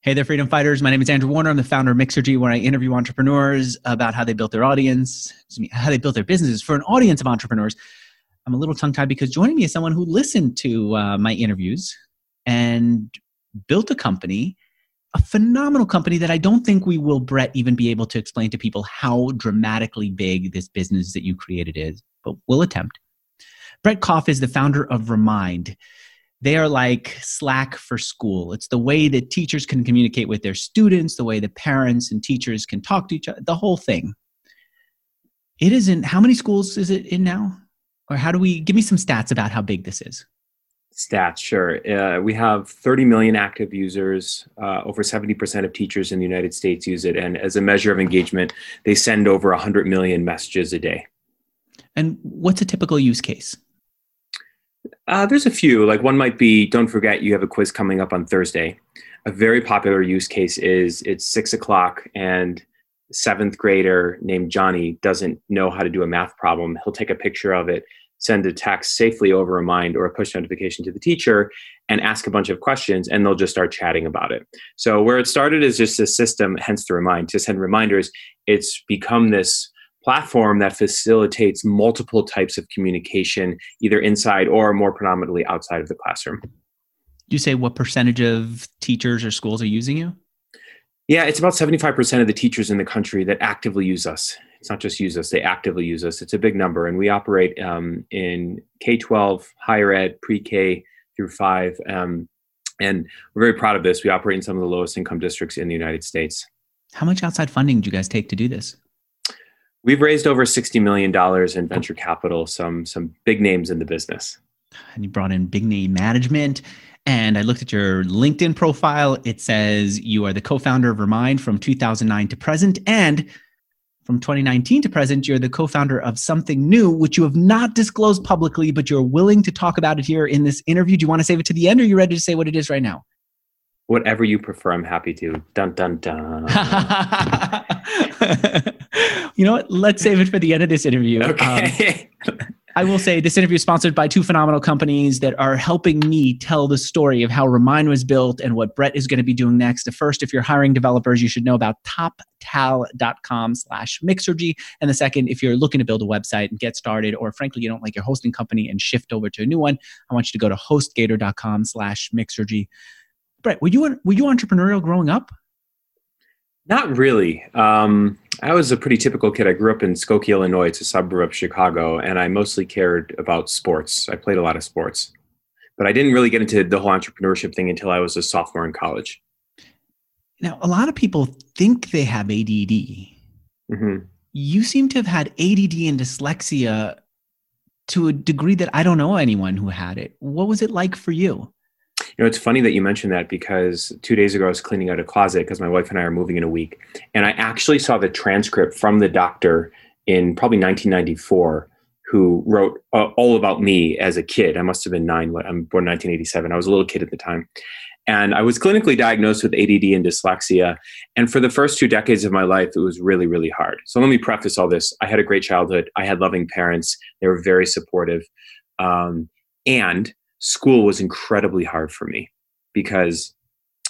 Hey there, freedom fighters. My name is Andrew Warner. I'm the founder of Mixergy, where I interview entrepreneurs about how they built their audience, me, how they built their businesses for an audience of entrepreneurs. I'm a little tongue tied because joining me is someone who listened to uh, my interviews and built a company, a phenomenal company that I don't think we will, Brett, even be able to explain to people how dramatically big this business that you created is, but we'll attempt. Brett Kopf is the founder of Remind they are like Slack for school. It's the way that teachers can communicate with their students, the way that parents and teachers can talk to each other, the whole thing. It isn't, how many schools is it in now? Or how do we, give me some stats about how big this is. Stats, sure. Uh, we have 30 million active users. Uh, over 70% of teachers in the United States use it. And as a measure of engagement, they send over 100 million messages a day. And what's a typical use case? Uh, there's a few. Like one might be don't forget you have a quiz coming up on Thursday. A very popular use case is it's six o'clock and seventh grader named Johnny doesn't know how to do a math problem. He'll take a picture of it, send a text safely over a Remind or a push notification to the teacher, and ask a bunch of questions, and they'll just start chatting about it. So where it started is just a system, hence the remind, to send reminders. It's become this platform that facilitates multiple types of communication, either inside or more predominantly outside of the classroom. You say what percentage of teachers or schools are using you? Yeah, it's about 75% of the teachers in the country that actively use us. It's not just use us, they actively use us. It's a big number. And we operate um, in K 12, higher ed, pre K through five. Um, and we're very proud of this. We operate in some of the lowest income districts in the United States. How much outside funding do you guys take to do this? We've raised over $60 million in venture capital, some, some big names in the business. And you brought in big name management. And I looked at your LinkedIn profile. It says you are the co founder of Remind from 2009 to present. And from 2019 to present, you're the co founder of Something New, which you have not disclosed publicly, but you're willing to talk about it here in this interview. Do you want to save it to the end or are you ready to say what it is right now? Whatever you prefer, I'm happy to. Dun, dun, dun. you know what? Let's save it for the end of this interview. Okay. Um, I will say this interview is sponsored by two phenomenal companies that are helping me tell the story of how Remind was built and what Brett is going to be doing next. The first, if you're hiring developers, you should know about toptal.com slash mixergy. And the second, if you're looking to build a website and get started, or frankly, you don't like your hosting company and shift over to a new one, I want you to go to hostgator.com slash mixergy. Brett, were you, were you entrepreneurial growing up? Not really. Um, I was a pretty typical kid. I grew up in Skokie, Illinois. It's a suburb of Chicago, and I mostly cared about sports. I played a lot of sports, but I didn't really get into the whole entrepreneurship thing until I was a sophomore in college. Now, a lot of people think they have ADD. Mm-hmm. You seem to have had ADD and dyslexia to a degree that I don't know anyone who had it. What was it like for you? You know, it's funny that you mentioned that because two days ago I was cleaning out a closet because my wife and I are moving in a week. And I actually saw the transcript from the doctor in probably 1994 who wrote uh, all about me as a kid. I must have been nine. I'm born 1987. I was a little kid at the time. And I was clinically diagnosed with ADD and dyslexia. And for the first two decades of my life, it was really, really hard. So let me preface all this. I had a great childhood. I had loving parents. They were very supportive. Um, and school was incredibly hard for me because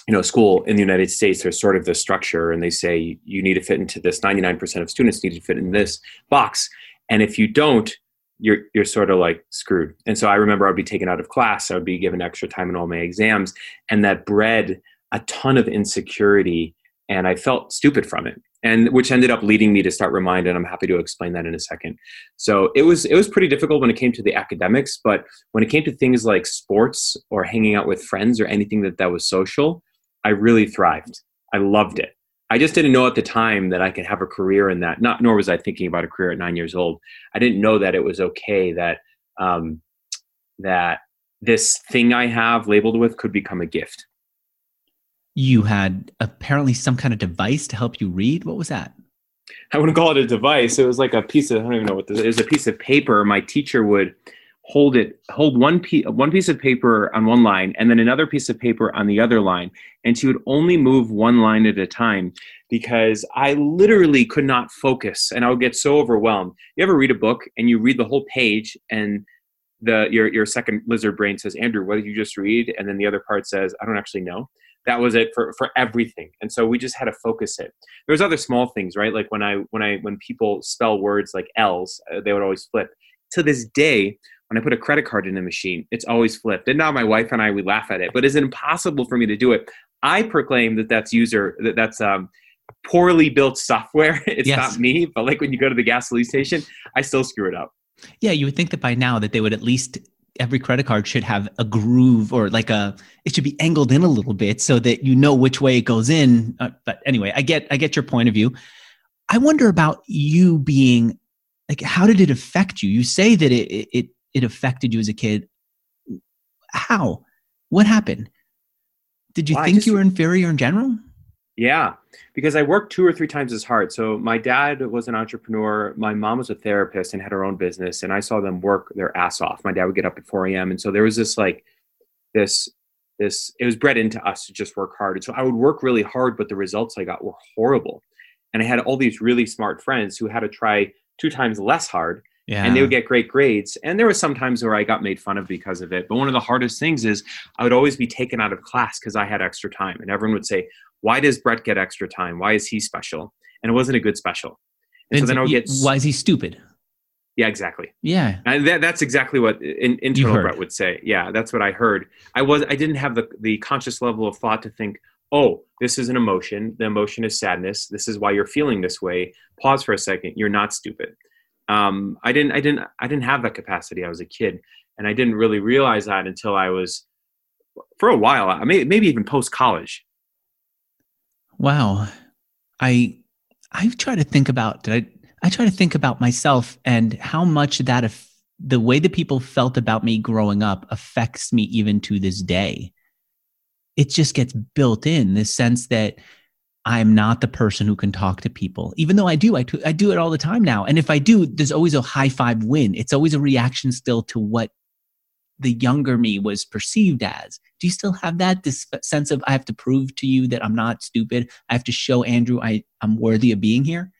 you know school in the united states there's sort of the structure and they say you need to fit into this. 99% of students need to fit in this box. And if you don't you're you're sort of like screwed. And so i remember i'd be taken out of class. I would be given extra time in all my exams. And that bred a ton of insecurity and i felt stupid from it and which ended up leading me to start remind and i'm happy to explain that in a second. So it was it was pretty difficult when it came to the academics but when it came to things like sports or hanging out with friends or anything that that was social i really thrived. I loved it. I just didn't know at the time that i could have a career in that not nor was i thinking about a career at nine years old. I didn't know that it was okay that um, that this thing i have labeled with could become a gift you had apparently some kind of device to help you read. What was that? I wouldn't call it a device. It was like a piece of I don't even know what this. It was a piece of paper. My teacher would hold it, hold one piece, one piece of paper on one line, and then another piece of paper on the other line, and she would only move one line at a time because I literally could not focus, and I would get so overwhelmed. You ever read a book and you read the whole page and the your your second lizard brain says, Andrew, what did you just read? And then the other part says, I don't actually know. That was it for for everything. And so we just had to focus it. There's other small things, right? Like when I when I when people spell words like L's, uh, they would always flip. To this day, when I put a credit card in a machine, it's always flipped. And now my wife and I we laugh at it, but it's impossible for me to do it. I proclaim that that's user that that's um, poorly built software. It's yes. not me, but like when you go to the gasoline station, I still screw it up. Yeah, you would think that by now that they would at least every credit card should have a groove or like a it should be angled in a little bit so that you know which way it goes in. Uh, but anyway, I get I get your point of view. I wonder about you being like how did it affect you? You say that it it it affected you as a kid. How? What happened? Did you well, think just, you were inferior in general? Yeah, because I worked two or three times as hard. So my dad was an entrepreneur. My mom was a therapist and had her own business, and I saw them work their ass off. My dad would get up at 4 a.m. and so there was this like this this it was bred into us to just work hard. And so I would work really hard, but the results I got were horrible. And I had all these really smart friends who had to try two times less hard yeah. And they would get great grades. And there was some times where I got made fun of because of it. But one of the hardest things is I would always be taken out of class because I had extra time. And everyone would say, Why does Brett get extra time? Why is he special? And it wasn't a good special. And so then I would get Why is he stupid? Yeah, exactly. Yeah, and that, that's exactly what in, internal Brett would say. Yeah, that's what I heard. I was I didn't have the the conscious level of thought to think, oh, this is an emotion. The emotion is sadness. This is why you're feeling this way. Pause for a second. You're not stupid um, I didn't I didn't I didn't have that capacity. I was a kid, and I didn't really realize that until I was for a while. I may, maybe even post college. Wow, I I try to think about did I I try to think about myself and how much that if the way that people felt about me growing up affects me even to this day. It just gets built in this sense that I'm not the person who can talk to people, even though I do. I, I do it all the time now. And if I do, there's always a high five win. It's always a reaction still to what the younger me was perceived as. Do you still have that this sense of I have to prove to you that I'm not stupid? I have to show Andrew I, I'm worthy of being here?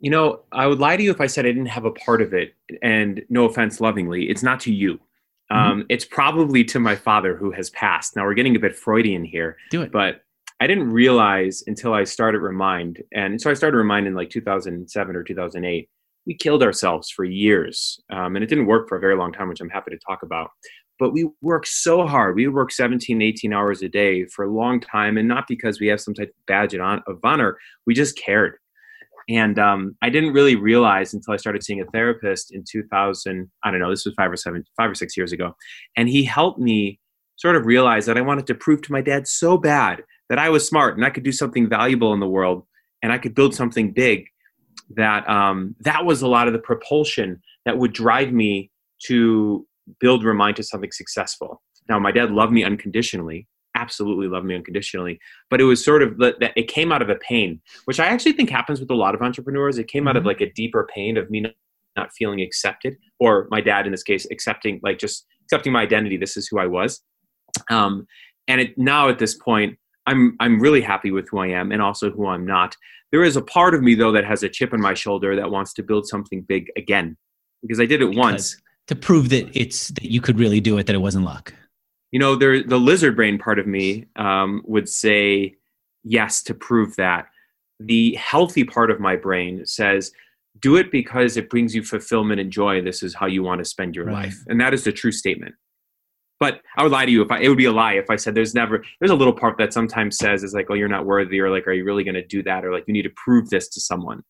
You know, I would lie to you if I said I didn't have a part of it. And no offense, lovingly, it's not to you. Mm-hmm. Um, it's probably to my father who has passed. Now we're getting a bit Freudian here. Do it. But I didn't realize until I started Remind, and so I started Remind in like 2007 or 2008. We killed ourselves for years, um, and it didn't work for a very long time, which I'm happy to talk about. But we worked so hard. We work 17, 18 hours a day for a long time, and not because we have some type of badge on of honor. We just cared. And um, I didn't really realize until I started seeing a therapist in 2000. I don't know. This was five or seven, five or six years ago, and he helped me sort of realize that I wanted to prove to my dad so bad that I was smart and I could do something valuable in the world and I could build something big. That um, that was a lot of the propulsion that would drive me to build Remind to something successful. Now, my dad loved me unconditionally, absolutely loved me unconditionally, but it was sort of that it came out of a pain, which I actually think happens with a lot of entrepreneurs. It came mm-hmm. out of mm-hmm. like a deeper pain of me not, not feeling accepted, or my dad in this case accepting like just accepting my identity. This is who I was. Um, and it, now at this point, I'm I'm really happy with who I am and also who I'm not. There is a part of me though that has a chip on my shoulder that wants to build something big again because I did it because once to prove that it's that you could really do it that it wasn't luck. You know, there the lizard brain part of me um, would say yes to prove that. The healthy part of my brain says do it because it brings you fulfillment and joy. This is how you want to spend your right. life, and that is the true statement. But I would lie to you if I, it would be a lie if I said there's never, there's a little part that sometimes says is like, oh, you're not worthy, or like, are you really going to do that? Or like, you need to prove this to someone.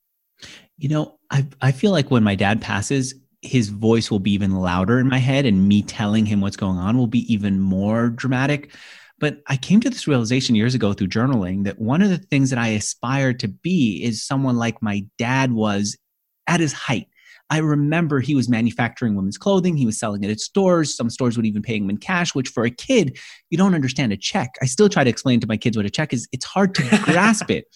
You know, I, I feel like when my dad passes, his voice will be even louder in my head, and me telling him what's going on will be even more dramatic. But I came to this realization years ago through journaling that one of the things that I aspire to be is someone like my dad was at his height I remember he was manufacturing women's clothing. He was selling it at stores. Some stores would even pay him in cash, which for a kid, you don't understand a check. I still try to explain to my kids what a check is. It's hard to grasp it.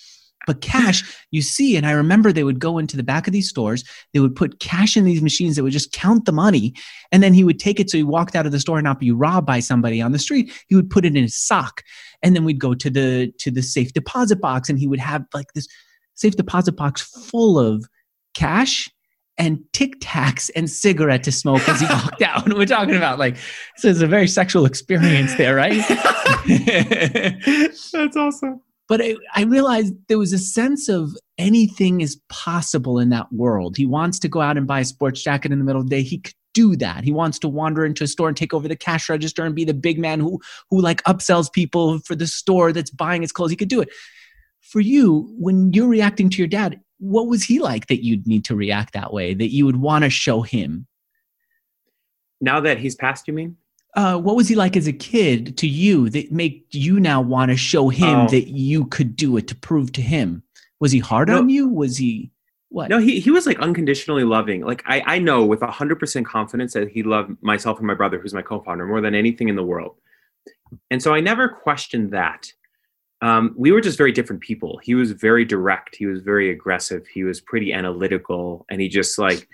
But cash, you see, and I remember they would go into the back of these stores, they would put cash in these machines that would just count the money, and then he would take it so he walked out of the store and not be robbed by somebody on the street. He would put it in his sock. And then we'd go to the to the safe deposit box and he would have like this safe deposit box full of cash and Tic Tacs and cigarette to smoke as he walked out. We're talking about like, so it's a very sexual experience there, right? That's awesome. But I, I, realized there was a sense of anything is possible in that world. He wants to go out and buy a sports jacket in the middle of the day. He could do that. He wants to wander into a store and take over the cash register and be the big man who who like upsells people for the store that's buying his clothes. He could do it. For you, when you're reacting to your dad, what was he like that you'd need to react that way, that you would want to show him? Now that he's passed, you mean? Uh, what was he like as a kid to you that make you now want to show him oh. that you could do it to prove to him? Was he hard no, on you? Was he what? No, he, he was like unconditionally loving. Like I, I know with hundred percent confidence that he loved myself and my brother, who's my co-founder, more than anything in the world. And so I never questioned that um, we were just very different people. He was very direct. He was very aggressive. He was pretty analytical, and he just like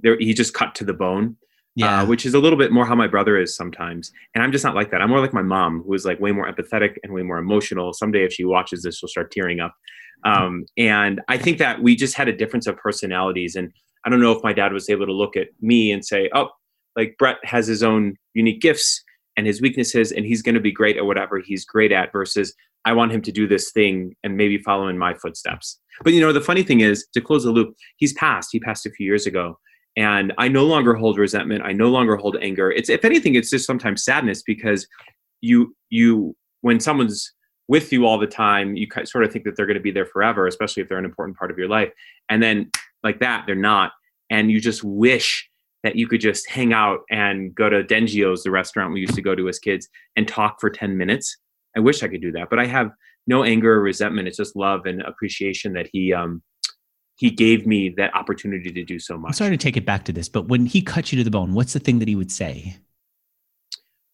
there, he just cut to the bone. Uh, yeah, uh, which is a little bit more how my brother is sometimes. And I'm just not like that. I'm more like my mom, who is like way more empathetic and way more emotional. Someday, if she watches this, she'll start tearing up. Um, and I think that we just had a difference of personalities. And I don't know if my dad was able to look at me and say, "Oh, like Brett has his own unique gifts." and his weaknesses and he's going to be great at whatever he's great at versus I want him to do this thing and maybe follow in my footsteps. But you know, the funny thing is, to close the loop, he's passed. He passed a few years ago. And I no longer hold resentment. I no longer hold anger. It's if anything, it's just sometimes sadness because you you when someone's with you all the time, you sort of think that they're going to be there forever, especially if they're an important part of your life. And then like that, they're not. And you just wish that you could just hang out and go to Dengio's, the restaurant we used to go to as kids, and talk for 10 minutes I wish I could do that, but I have no anger or resentment. It's just love and appreciation that he um he gave me that opportunity to do so much. I'm sorry to take it back to this, but when he cut you to the bone, what's the thing that he would say?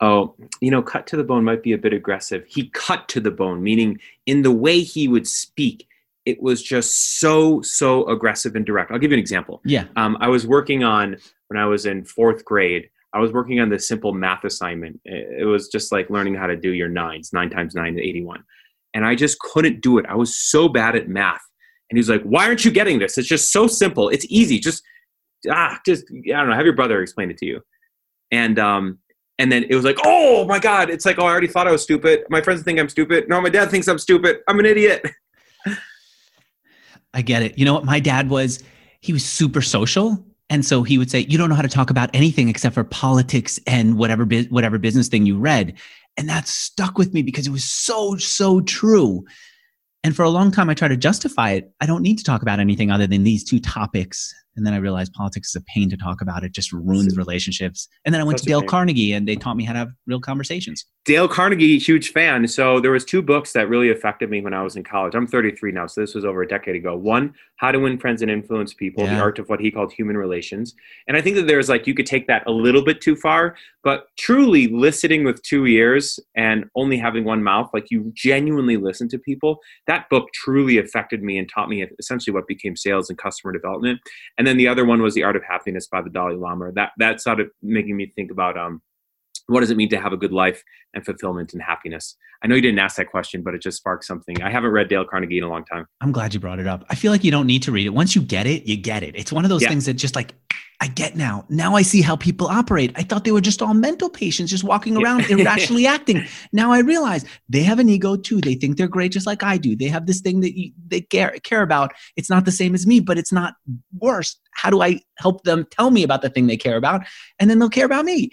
Oh, you know, cut to the bone might be a bit aggressive. He cut to the bone, meaning in the way he would speak, it was just so, so aggressive and direct. I'll give you an example. Yeah. Um, I was working on, when I was in fourth grade, I was working on this simple math assignment. It was just like learning how to do your nines, nine times nine is 81. And I just couldn't do it. I was so bad at math. And he's like, why aren't you getting this? It's just so simple. It's easy. Just, ah, just, I don't know, have your brother explain it to you. And, um, and then it was like, oh my God. It's like, oh, I already thought I was stupid. My friends think I'm stupid. No, my dad thinks I'm stupid. I'm an idiot. I get it. You know what? My dad was, he was super social and so he would say, "You don't know how to talk about anything except for politics and whatever whatever business thing you read." And that stuck with me because it was so so true. And for a long time, I tried to justify it. I don't need to talk about anything other than these two topics. And then I realized politics is a pain to talk about. It just ruins relationships. And then I went Such to Dale Carnegie and they taught me how to have real conversations. Dale Carnegie, huge fan. So there was two books that really affected me when I was in college. I'm 33 now, so this was over a decade ago. One, How to Win Friends and Influence People, yeah. the art of what he called human relations. And I think that there's like you could take that a little bit too far, but truly listening with two ears and only having one mouth, like you genuinely listen to people, that book truly affected me and taught me essentially what became sales and customer development. And then the other one was The Art of Happiness by the Dalai Lama. That that started making me think about um, what does it mean to have a good life and fulfillment and happiness? I know you didn't ask that question, but it just sparked something. I haven't read Dale Carnegie in a long time. I'm glad you brought it up. I feel like you don't need to read it. Once you get it, you get it. It's one of those yeah. things that just like I get now. Now I see how people operate. I thought they were just all mental patients just walking around irrationally acting. Now I realize they have an ego too. They think they're great just like I do. They have this thing that you, they care, care about. It's not the same as me, but it's not worse. How do I help them tell me about the thing they care about? And then they'll care about me.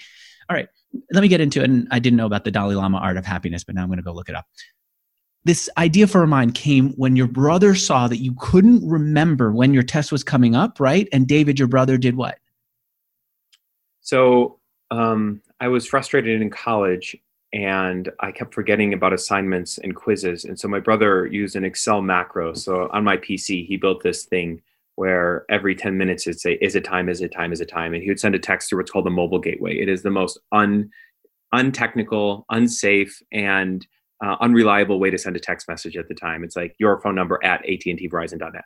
All right, let me get into it. And I didn't know about the Dalai Lama art of happiness, but now I'm going to go look it up this idea for Remind came when your brother saw that you couldn't remember when your test was coming up, right? And David, your brother, did what? So um, I was frustrated in college and I kept forgetting about assignments and quizzes. And so my brother used an Excel macro. So on my PC, he built this thing where every 10 minutes it'd say, Is it time? Is it time? Is it time? And he would send a text through what's called the mobile gateway. It is the most un untechnical, unsafe, and uh, unreliable way to send a text message at the time. It's like your phone number at AT&T Verizon.net.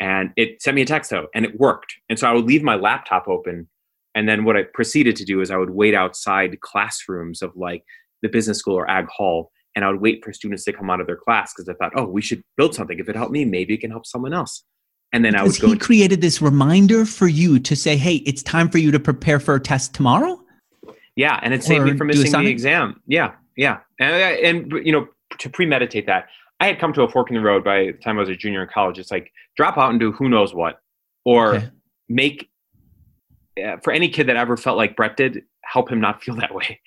And it sent me a text though, and it worked. And so I would leave my laptop open. And then what I proceeded to do is I would wait outside classrooms of like the business school or ag hall. And I would wait for students to come out of their class because I thought, oh, we should build something. If it helped me, maybe it can help someone else. And then because I would go. he created this reminder for you to say, "Hey, it's time for you to prepare for a test tomorrow." Yeah, and it saved Or me from missing the exam. Yeah, yeah, and and you know to premeditate that, I had come to a fork in the road by the time I was a junior in college. It's like drop out and do who knows what, or Okay. make uh, for any kid that ever felt like Brett did, help him not feel that way.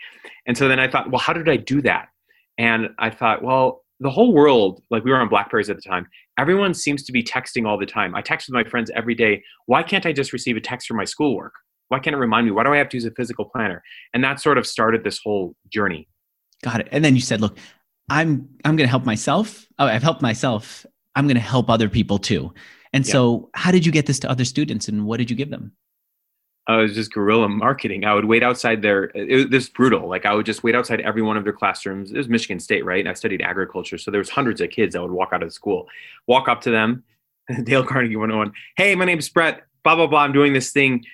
And so then I thought, well, how did I do that? And I thought, well, the whole world, like we were on Blackberries at the time, everyone seems to be texting all the time. I text with my friends every day. Why can't I just receive a text for my schoolwork? Why can't it remind me? Why do I have to use a physical planner? And that sort of started this whole journey. Got it. And then you said, "Look, I'm I'm going to help myself. Oh, I've helped myself. I'm going to help other people too." And Yeah. so, how did you get this to other students, and what did you give them? Uh, I was just guerrilla marketing. I would wait outside their. It was this brutal. Like I would just wait outside every one of their classrooms. It was Michigan State, right? And I studied agriculture, so there was hundreds of kids that would walk out of school, walk up to them, Dale Carnegie 101. Hey, my name's Brett. Blah blah blah. I'm doing this thing.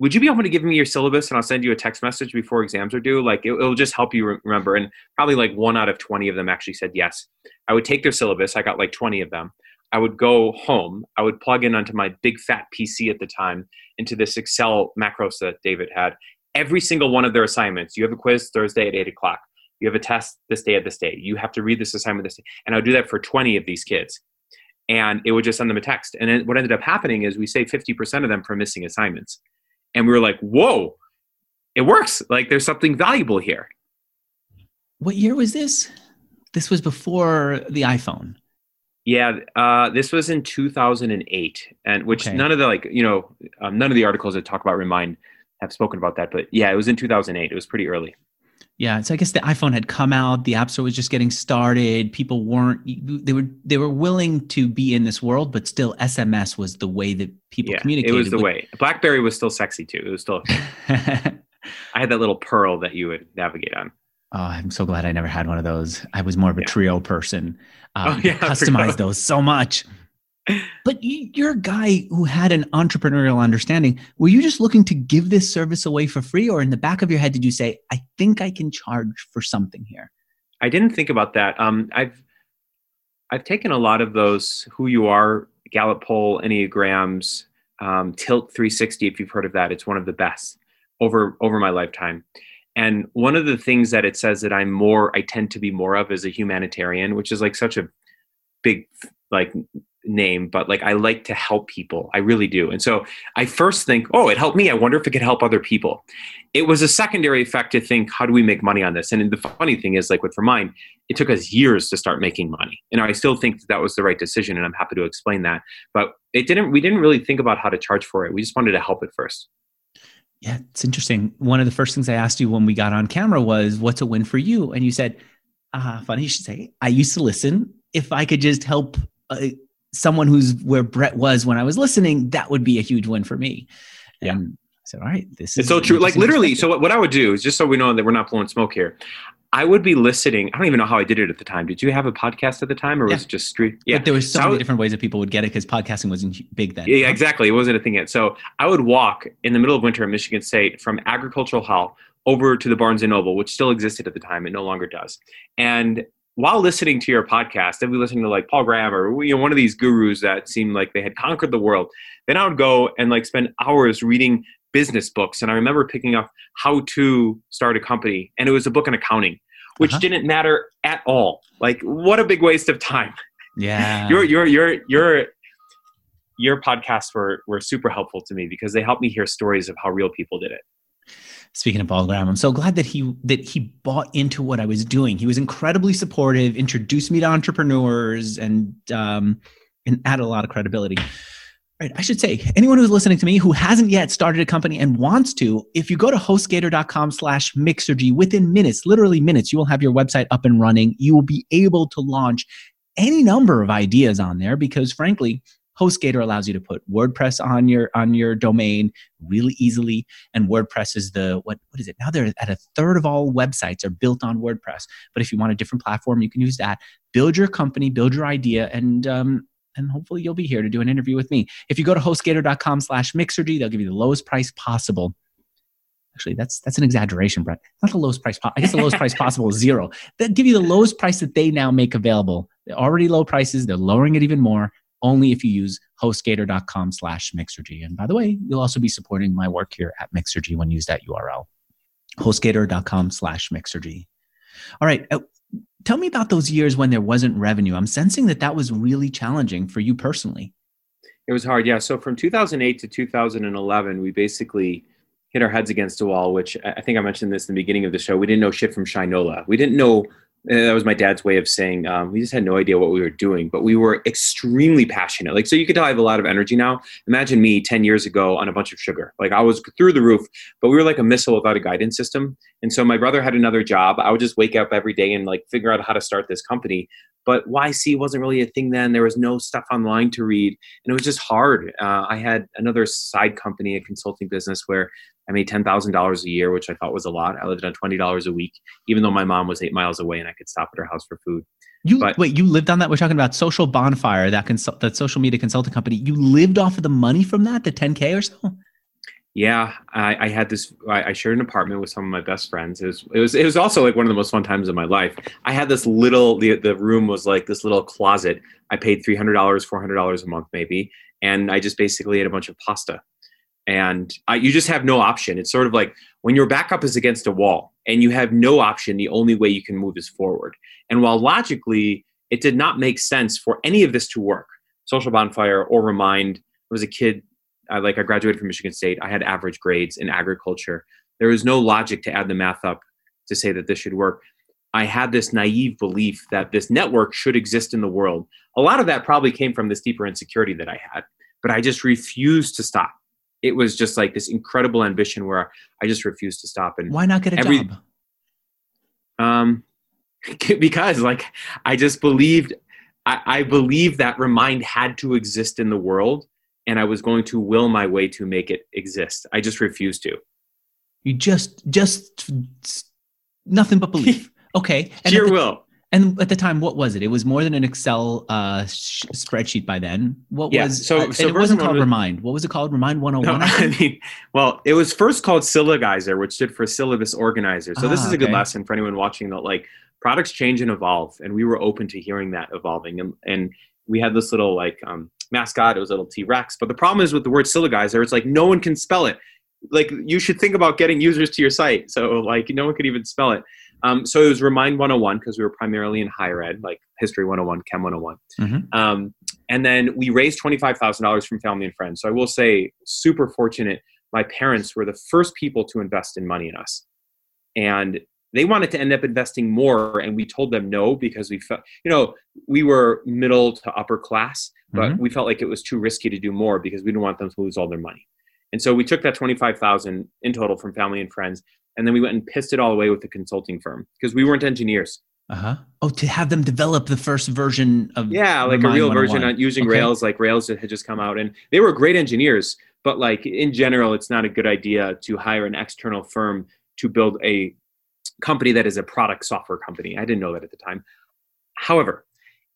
Would you be able to give me your syllabus and I'll send you a text message before exams are due? Like it, it'll just help you re- remember. And probably like one out of 20 of them actually said yes. I would take their syllabus. I got like 20 of them. I would go home. I would plug in onto my big fat PC at the time into this Excel macros that David had. Every single one of their assignments. You have a quiz Thursday at eight o'clock. You have a test this day at this day. You have to read this assignment this day. And I would do that for 20 of these kids. And it would just send them a text. And then what ended up happening is we saved 50% of them from missing assignments. And we were like, whoa, it works. Like there's something valuable here. What year was this? This was before the iPhone. Yeah, uh, this was in 2008, and which Okay. none of the like you know um, none of the articles that talk about Remind have spoken about that. But yeah, it was in 2008. It was pretty early. Yeah, so I guess the iPhone had come out, the App Store was just getting started. People weren't they were they were willing to be in this world, but still SMS was the way that people yeah, it was the with- way. BlackBerry was still sexy too. It was still. I had that little pearl that you would navigate on. Oh, I'm so glad I never had one of those. I was more of a Yeah. Treo person. Um, Oh, yeah, customized those so much. But you- you're a guy who had an entrepreneurial understanding. Were you just looking to give this service away for free, or in the back of your head did you say, "I think I can charge for something here"? I didn't think about that. Um, I've I've taken a lot of those who you are Gallup poll, Enneagrams, um, Tilt 360. If you've heard of that, it's one of the best over over my lifetime. And one of the things that it says that I'm more, I tend to be more of is a humanitarian, which is like such a big like name, but like I like to help people. I really do. And so I first think, oh, it helped me. I wonder if it could help other people. It was a secondary effect to think, how do we make money on this? And the funny thing is, like with Remind, it took us years to start making money. And I still think that, that was the right decision, and I'm happy to explain that. But it didn't. We didn't really think about how to charge for it. We just wanted to help at first. Yeah, it's interesting. One of the first things I asked you when we got on camera was, "What's a win for you?" And you said, uh, "Funny you should say. I used to listen. If I could just help uh, someone who's where Brett was when I was listening, that would be a huge win for me." Yeah. And I said, "All right, this is It's so true. Like literally. So what, what I would do is just so we know that we're not blowing smoke here. I would be listening. I don't even know how I did it at the time. Did you have a podcast at the time, or was it just street? Yeah, But there was so So many would- different ways that people would get it because podcasting wasn't big then. Yeah, exactly. It wasn't a thing yet. So I would walk in the middle of winter in Michigan State from Agricultural Hall over to the Barnes and Noble, which still existed at the time. It no longer does. And while listening to your podcast, I'd be listening to like Paul Graham or you know one of these gurus that seemed like they had conquered the world. Then I would go and like spend hours reading business books. And I remember picking up how to start a company, and it was a book on accounting, which Uh-huh. didn't matter at all. Like what a big waste of time Yeah. your your your your your podcasts were were super helpful to me because they helped me hear stories of how real people did it. Speaking of Paul Graham, I'm so glad that he that he bought into what I was doing. He was incredibly supportive, introduced me to entrepreneurs, and um, and added a lot of credibility. Right, I should say, anyone who's listening to me who hasn't yet started a company and wants to, if you go to hostgator.com slash mixergy, within minutes, literally minutes, you will have your website up and running. You will be able to launch any number of ideas on there because frankly, HostGator allows you to put WordPress on your on your domain really easily and WordPress is the what what is it now? They're at a third of all websites are built on WordPress. But if you want a different platform, you can use that. Build your company, build your idea, and um, and hopefully you'll be here to do an interview with me. If you go to hostgator.com/slash mixergy, they'll give you the lowest price possible. Actually, that's that's an exaggeration, Brett. Not the lowest price. Po- I guess the lowest price possible is zero. They'll give you the lowest price that they now make available. They're already low prices. They're lowering it even more only if you use hostgator.com slash mixergy. And by the way, you'll also be supporting my work here at Mixergy when you use that URL, hostgator.com slash mixergy. All right. Uh, tell me about those years when there wasn't revenue. I'm sensing that that was really challenging for you personally. It was hard, yeah. So from 2008 to 2011, we basically hit our heads against a wall, which I think I mentioned this in the beginning of the show. We didn't know shit from Shinola. We didn't know that was my dad's way of saying um, we just had no idea what we were doing, but we were extremely passionate. Like, so you could tell I have a lot of energy now. Imagine me 10 years ago on a bunch of sugar. Like, I was through the roof, but we were like a missile without a guidance system. And so my brother had another job. I would just wake up every day and like figure out how to start this company. But YC wasn't really a thing then. There was no stuff online to read, and it was just hard. Uh, I had another side company, a consulting business, where I made ten thousand dollars a year, which I thought was a lot. I lived on twenty dollars a week, even though my mom was eight miles away and I could stop at her house for food. You but, wait, you lived on that? We're talking about Social Bonfire, that consult, that social media consulting company. You lived off of the money from that, the ten k or so. Yeah, I, I had this. I, I, shared an apartment with some of my best friends. It was it was it was also like one of the most fun times of my life. I had this little. The the room was like this little closet. I paid three hundred dollars, four hundred dollars a month, maybe, and I just basically ate a bunch of pasta and I, you just have no option. It's sort of like when your backup is against a wall and you have no option, the only way you can move is forward. And while logically it did not make sense for any of this to work, Social Bonfire or Remind, I was a kid, I, like I graduated from Michigan State, I had average grades in agriculture. There was no logic to add the math up to say that this should work. I had this naive belief that this network should exist in the world. A lot of that probably came from this deeper insecurity that I had, but I just refused to stop it was just like this incredible ambition where I just refused to stop. And why not get a every, job? Um, because like I just believed, I, I believed that Remind had to exist in the world, and I was going to will my way to make it exist. I just refused to. You just, just nothing but belief. Okay, and Sheer will. And at the time, what was it? It was more than an Excel uh, sh- spreadsheet by then. What yeah, was so? Uh, so it wasn't called was, Remind. What was it called? Remind 101? No, I mean, well, it was first called Syllogizer, which stood for Syllabus Organizer. So ah, this is a okay. good lesson for anyone watching that like products change and evolve, and we were open to hearing that evolving. And, and we had this little like um, mascot. It was a little T Rex. But the problem is with the word Syllogizer, it's like no one can spell it. Like you should think about getting users to your site. So like no one could even spell it. Um, so it was Remind 101 because we were primarily in higher ed, like History 101, Chem 101. Mm-hmm. Um, and then we raised $25,000 from family and friends. So I will say, super fortunate. My parents were the first people to invest in money in us. And they wanted to end up investing more. And we told them no because we felt, you know, we were middle to upper class, but mm-hmm. we felt like it was too risky to do more because we didn't want them to lose all their money. And so we took that 25,000 in total from family and friends and then we went and pissed it all away with the consulting firm because we weren't engineers. Uh huh. Oh, to have them develop the first version of yeah, like a real version on using okay. Rails, like Rails that had just come out, and they were great engineers. But like in general, it's not a good idea to hire an external firm to build a company that is a product software company. I didn't know that at the time. However,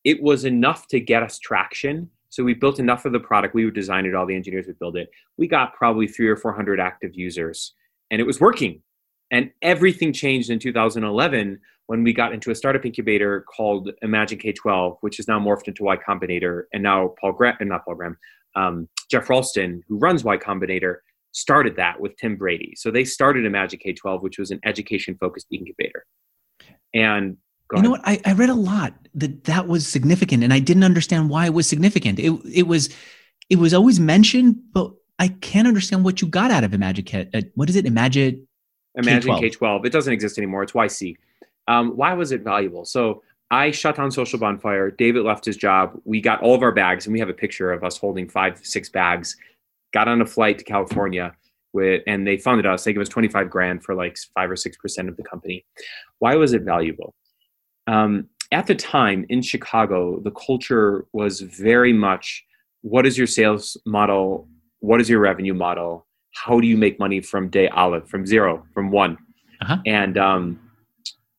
it was enough to get us traction. So we built enough of the product. We would design it. All the engineers would build it. We got probably three or four hundred active users, and it was working. And everything changed in 2011 when we got into a startup incubator called Imagine K12, which is now morphed into Y Combinator. And now Paul Graham, not Paul Graham, um, Geoff Ralston, who runs Y Combinator, started that with Tim Brady. So they started Imagine K12, which was an education focused incubator. And you know what? I, I read a lot that that was significant, and I didn't understand why it was significant. It it was it was always mentioned, but I can't understand what you got out of Imagine K. Uh, what is it? Imagine Imagine K 12. It doesn't exist anymore. It's YC. Um, why was it valuable? So I shut down Social Bonfire. David left his job. We got all of our bags, and we have a picture of us holding five, six bags. Got on a flight to California with, and they funded us. They gave us 25 grand for like five or six percent of the company. Why was it valuable? Um, at the time in Chicago, the culture was very much what is your sales model? What is your revenue model? how do you make money from day olive, from zero, from one? Uh-huh. And um,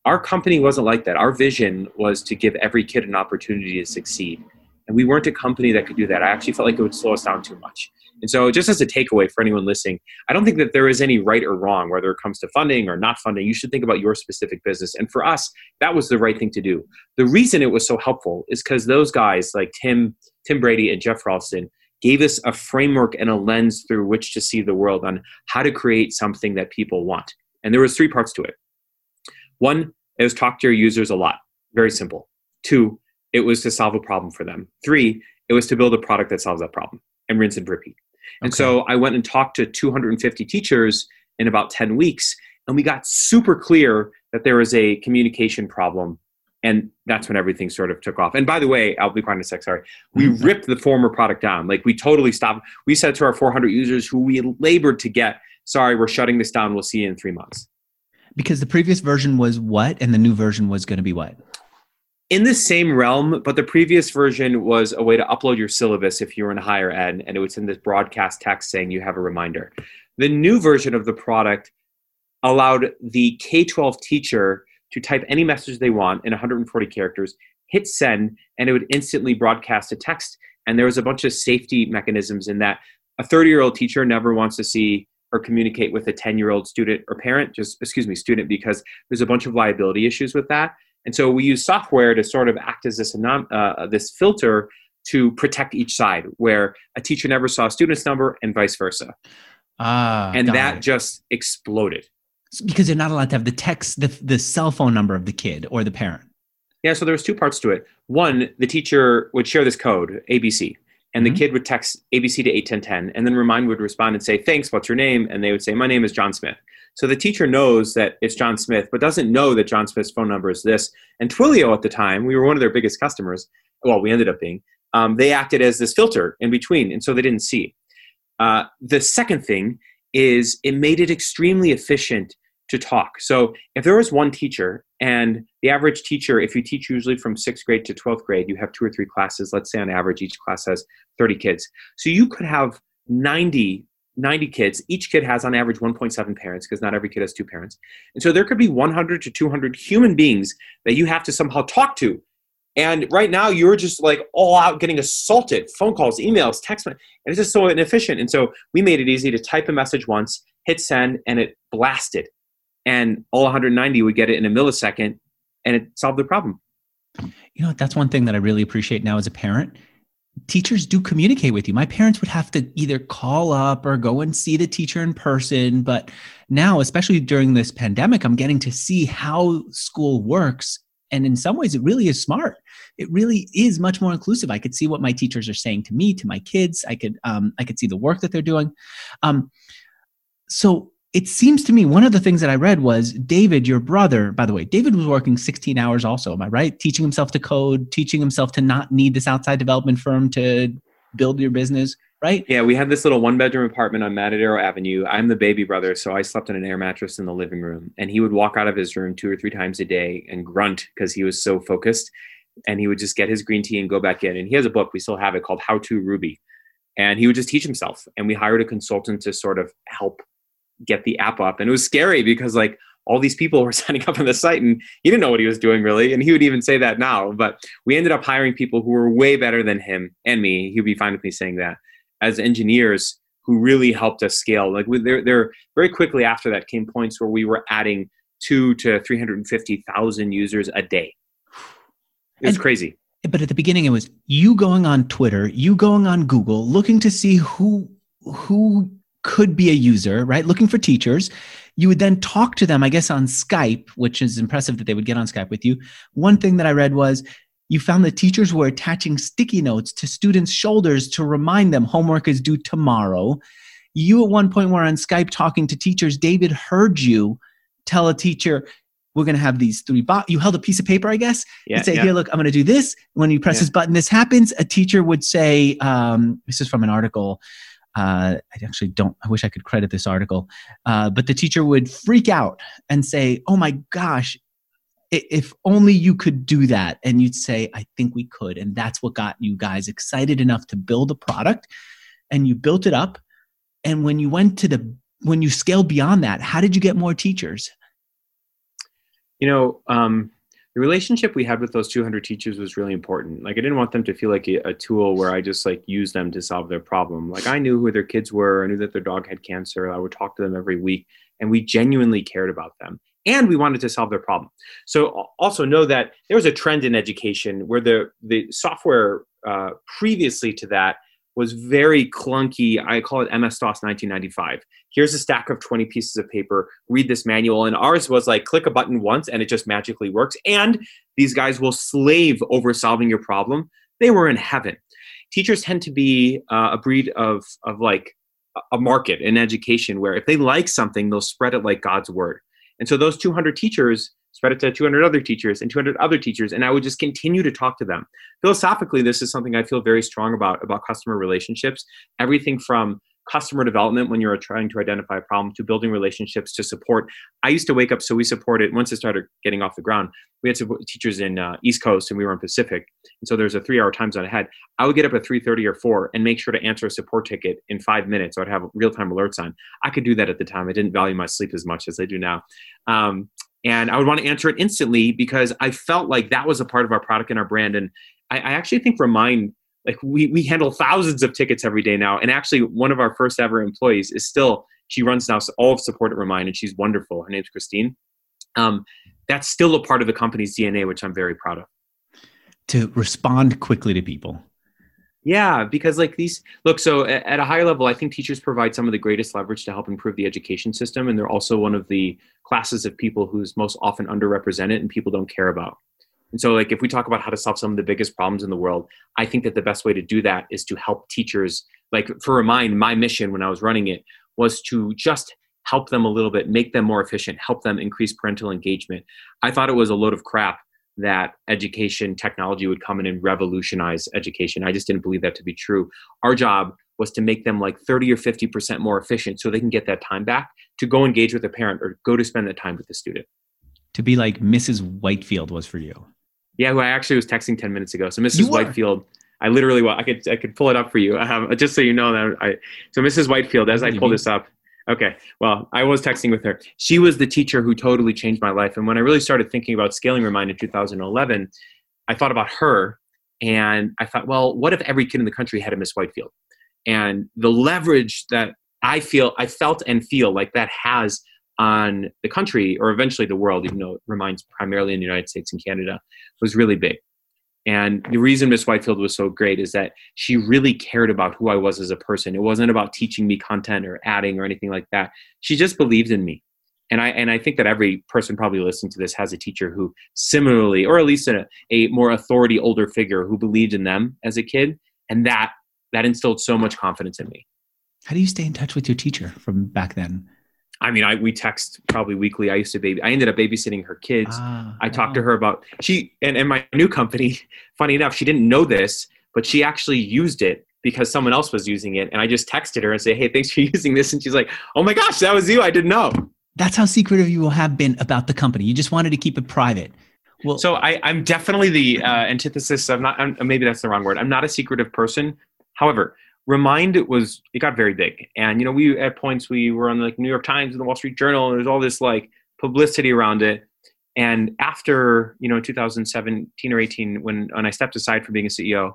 our company wasn't like that. Our vision was to give every kid an opportunity to succeed. And we weren't a company that could do that. I actually felt like it would slow us down too much. And so, just as a takeaway for anyone listening, I don't think that there is any right or wrong, whether it comes to funding or not funding. You should think about your specific business. And for us, that was the right thing to do. The reason it was so helpful is because those guys like Tim, Tim Brady, and Geoff Ralston gave us a framework and a lens through which to see the world on how to create something that people want. And there was three parts to it. One, it was talk to your users a lot. Very simple. Two, it was to solve a problem for them. Three, it was to build a product that solves that problem and rinse and repeat. And okay. so I went and talked to 250 teachers in about 10 weeks, and we got super clear that there was a communication problem. And that's when everything sort of took off. And by the way, I'll be quiet in a sec, sorry. We mm-hmm. ripped the former product down. Like we totally stopped. We said to our 400 users who we labored to get, sorry, we're shutting this down. We'll see you in three months. Because the previous version was what? And the new version was going to be what? In the same realm, but the previous version was a way to upload your syllabus if you were in higher ed, and it would send this broadcast text saying you have a reminder. The new version of the product allowed the K 12 teacher to type any message they want in 140 characters, hit send, and it would instantly broadcast a text. And there was a bunch of safety mechanisms in that. A 30 year old teacher never wants to see or communicate with a 10 year old student or parent, just excuse me, student, because there's a bunch of liability issues with that. And so we use software to sort of act as this, uh, this filter to protect each side, where a teacher never saw a student's number and vice versa. Ah, and that it. just exploded. Because they're not allowed to have the text, the, the cell phone number of the kid or the parent. Yeah, so there was two parts to it. One, the teacher would share this code, ABC, and mm-hmm. the kid would text ABC to 81010, and then Remind would respond and say, Thanks, what's your name? And they would say, My name is John Smith. So the teacher knows that it's John Smith, but doesn't know that John Smith's phone number is this. And Twilio at the time, we were one of their biggest customers. Well, we ended up being. Um, they acted as this filter in between, and so they didn't see. Uh, the second thing is it made it extremely efficient to talk. So if there was one teacher, and the average teacher, if you teach usually from sixth grade to 12th grade, you have two or three classes. Let's say on average, each class has 30 kids. So you could have 90 90 kids. Each kid has on average 1.7 parents because not every kid has two parents. And so there could be 100 to 200 human beings that you have to somehow talk to. And right now you're just like all out getting assaulted phone calls, emails, text, and it's just so inefficient. And so we made it easy to type a message once, hit send, and it blasted. And all 190 would get it in a millisecond and it solved the problem. You know, that's one thing that I really appreciate now as a parent teachers do communicate with you. My parents would have to either call up or go and see the teacher in person. But now, especially during this pandemic, I'm getting to see how school works. And in some ways, it really is smart. It really is much more inclusive. I could see what my teachers are saying to me, to my kids. I could, um, I could see the work that they're doing. Um, so it seems to me one of the things that I read was David, your brother, by the way, David was working 16 hours also. Am I right? Teaching himself to code, teaching himself to not need this outside development firm to build your business, right? Yeah, we had this little one bedroom apartment on Matadero Avenue. I'm the baby brother, so I slept on an air mattress in the living room. And he would walk out of his room two or three times a day and grunt because he was so focused. And he would just get his green tea and go back in. And he has a book, we still have it called How to Ruby. And he would just teach himself. And we hired a consultant to sort of help get the app up. And it was scary because like all these people were signing up on the site and he didn't know what he was doing really. And he would even say that now. But we ended up hiring people who were way better than him and me. He'd be fine with me saying that as engineers who really helped us scale. Like there, there very quickly after that came points where we were adding two to 350,000 users a day. It was and, crazy. But at the beginning, it was you going on Twitter, you going on Google, looking to see who who could be a user, right? Looking for teachers. You would then talk to them, I guess, on Skype, which is impressive that they would get on Skype with you. One thing that I read was you found that teachers were attaching sticky notes to students' shoulders to remind them homework is due tomorrow. You, at one point, were on Skype talking to teachers. David heard you tell a teacher, we're going to have these three. You held a piece of paper, I guess. Yeah, and say, yeah. here, look, I'm going to do this. When you press yeah. this button, this happens. A teacher would say, um, this is from an article. Uh, I actually don't, I wish I could credit this article, uh, but the teacher would freak out and say, Oh my gosh, if only you could do that. And you'd say, I think we could. And that's what got you guys excited enough to build a product. And you built it up. And when you went to the, when you scaled beyond that, how did you get more teachers? You know, um, the relationship we had with those 200 teachers was really important. Like I didn't want them to feel like a, a, tool where I just like use them to solve their problem. Like I knew who their kids were, I knew that their dog had cancer. I would talk to them every week, and we genuinely cared about them, and we wanted to solve their problem. So also know that there was a trend in education where the the software uh, previously to that was very clunky. I call it MS DOS 1995. Here's a stack of 20 pieces of paper. Read this manual. And ours was like click a button once and it just magically works. And these guys will slave over solving your problem. They were in heaven. Teachers tend to be uh, a breed of, of like a market in education where if they like something, they'll spread it like God's word. And so those 200 teachers spread it to 200 other teachers and 200 other teachers and i would just continue to talk to them. Philosophically this is something i feel very strong about about customer relationships. Everything from customer development when you're trying to identify a problem to building relationships to support. I used to wake up so we supported once it started getting off the ground we had teachers in uh, east coast and we were in pacific. And so there's a three hour time zone ahead. I would get up at 3.30 or 4 and make sure to answer a support ticket in five minutes. I'd have real-time alerts on i could do that at the time. I didn't value my sleep as much as i do now. Um, and I would want to answer it instantly because I felt like that was a part of our product and our brand. And I, I, actually think for Remind, like we we handle thousands of tickets every day now. And actually, one of our first ever employees is still she runs now all of support at Remind, and she's wonderful. Her name's Christine. Um, that's still a part of the company's DNA, which I'm very proud of. To respond quickly to people. Yeah, because like these look, so at a higher level, I think teachers provide some of the greatest leverage to help improve the education system. And they're also one of the classes of people who's most often underrepresented and people don't care about. And so, like, if we talk about how to solve some of the biggest problems in the world, I think that the best way to do that is to help teachers. Like, for Remind, my mission when I was running it was to just help them a little bit, make them more efficient, help them increase parental engagement. I thought it was a load of crap that education technology would come in and revolutionize education. I just didn't believe that to be true. Our job was to make them like 30 or 50% more efficient so they can get that time back to go engage with a parent or go to spend that time with the student. To be like Mrs. Whitefield was for you. Yeah, who I actually was texting 10 minutes ago. So Mrs. Whitefield, I literally, well, I could, I could pull it up for you. Um, just so you know that I, so Mrs. Whitefield, as I pull this up, Okay. Well, I was texting with her. She was the teacher who totally changed my life. And when I really started thinking about scaling Remind in 2011, I thought about her and I thought, well, what if every kid in the country had a Miss Whitefield? And the leverage that I feel, I felt and feel like that has on the country or eventually the world, even though it Remind's primarily in the United States and Canada, was really big. And the reason Miss Whitefield was so great is that she really cared about who I was as a person. It wasn't about teaching me content or adding or anything like that. She just believed in me. And I, and I think that every person probably listening to this has a teacher who similarly, or at least a, a more authority older figure who believed in them as a kid. And that, that instilled so much confidence in me. How do you stay in touch with your teacher from back then? I mean, I we text probably weekly. I used to baby. I ended up babysitting her kids. Ah, I talked to her about she and, and my new company. Funny enough, she didn't know this, but she actually used it because someone else was using it, and I just texted her and say, "Hey, thanks for using this," and she's like, "Oh my gosh, that was you! I didn't know." That's how secretive you will have been about the company. You just wanted to keep it private. Well, so I, am definitely the uh, antithesis of not. I'm, maybe that's the wrong word. I'm not a secretive person. However, Remind it was it got very big, and you know we at points we were on like New York Times and the Wall Street Journal, and there's all this like publicity around it. And after you know 2017 or 18, when when I stepped aside from being a CEO,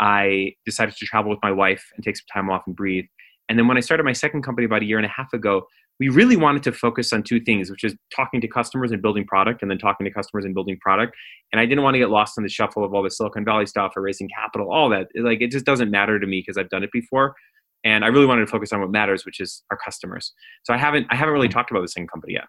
I decided to travel with my wife and take some time off and breathe. And then when I started my second company about a year and a half ago, we really wanted to focus on two things, which is talking to customers and building product, and then talking to customers and building product. And I didn't want to get lost in the shuffle of all the Silicon Valley stuff or raising capital, all that. Like it just doesn't matter to me because I've done it before. And I really wanted to focus on what matters, which is our customers. So I haven't I haven't really hmm. talked about the same company yet.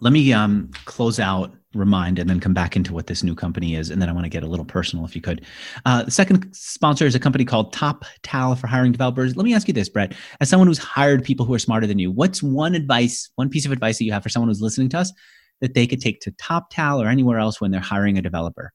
Let me um, close out Remind and then come back into what this new company is. And then I want to get a little personal if you could. Uh, the second sponsor is a company called Top Tal for hiring developers. Let me ask you this, Brett. As someone who's hired people who are smarter than you, what's one advice, one piece of advice that you have for someone who's listening to us that they could take to Toptal or anywhere else when they're hiring a developer?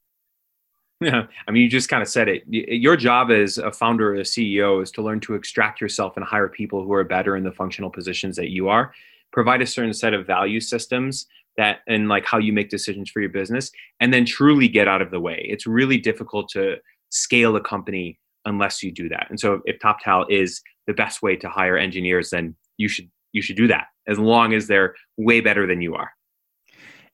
Yeah, I mean, you just kind of said it. Your job as a founder or a CEO is to learn to extract yourself and hire people who are better in the functional positions that you are provide a certain set of value systems that and like how you make decisions for your business and then truly get out of the way. It's really difficult to scale a company unless you do that. And so if toptal is the best way to hire engineers then you should you should do that as long as they're way better than you are.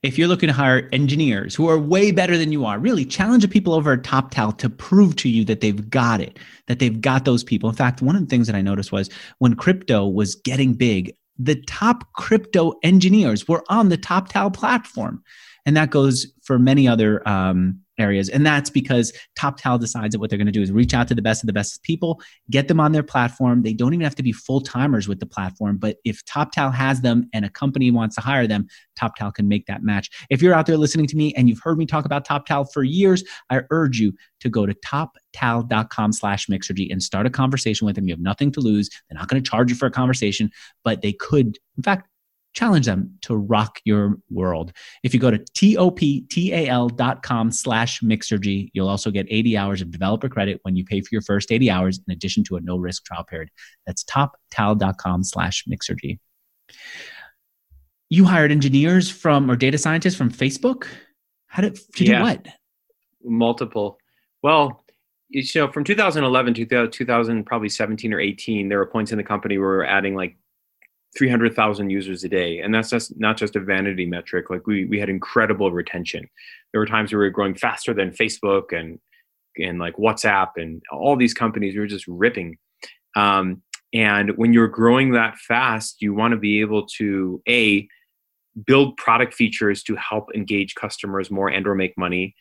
If you're looking to hire engineers who are way better than you are, really challenge the people over at TopTal to prove to you that they've got it, that they've got those people. In fact, one of the things that I noticed was when crypto was getting big, the top crypto engineers were on the TopTal platform. And that goes for many other um, areas. And that's because TopTal decides that what they're going to do is reach out to the best of the best people, get them on their platform. They don't even have to be full timers with the platform. But if TopTal has them and a company wants to hire them, TopTal can make that match. If you're out there listening to me and you've heard me talk about TopTal for years, I urge you to go to toptal.com slash mixergy and start a conversation with them. You have nothing to lose. They're not going to charge you for a conversation, but they could, in fact, challenge them to rock your world. If you go to toptal.com slash mixergy, you'll also get 80 hours of developer credit when you pay for your first 80 hours in addition to a no risk trial period. That's toptal.com slash mixergy. You hired engineers from or data scientists from Facebook? How did to yeah. do what? Multiple. Well, you know, from 2011 to 2000, probably 17 or 18, there were points in the company where we were adding like 300,000 users a day. And that's just not just a vanity metric. Like we, we had incredible retention. There were times we were growing faster than Facebook and, and like WhatsApp and all these companies. We were just ripping. Um, and when you're growing that fast, you want to be able to A, build product features to help engage customers more and or make money.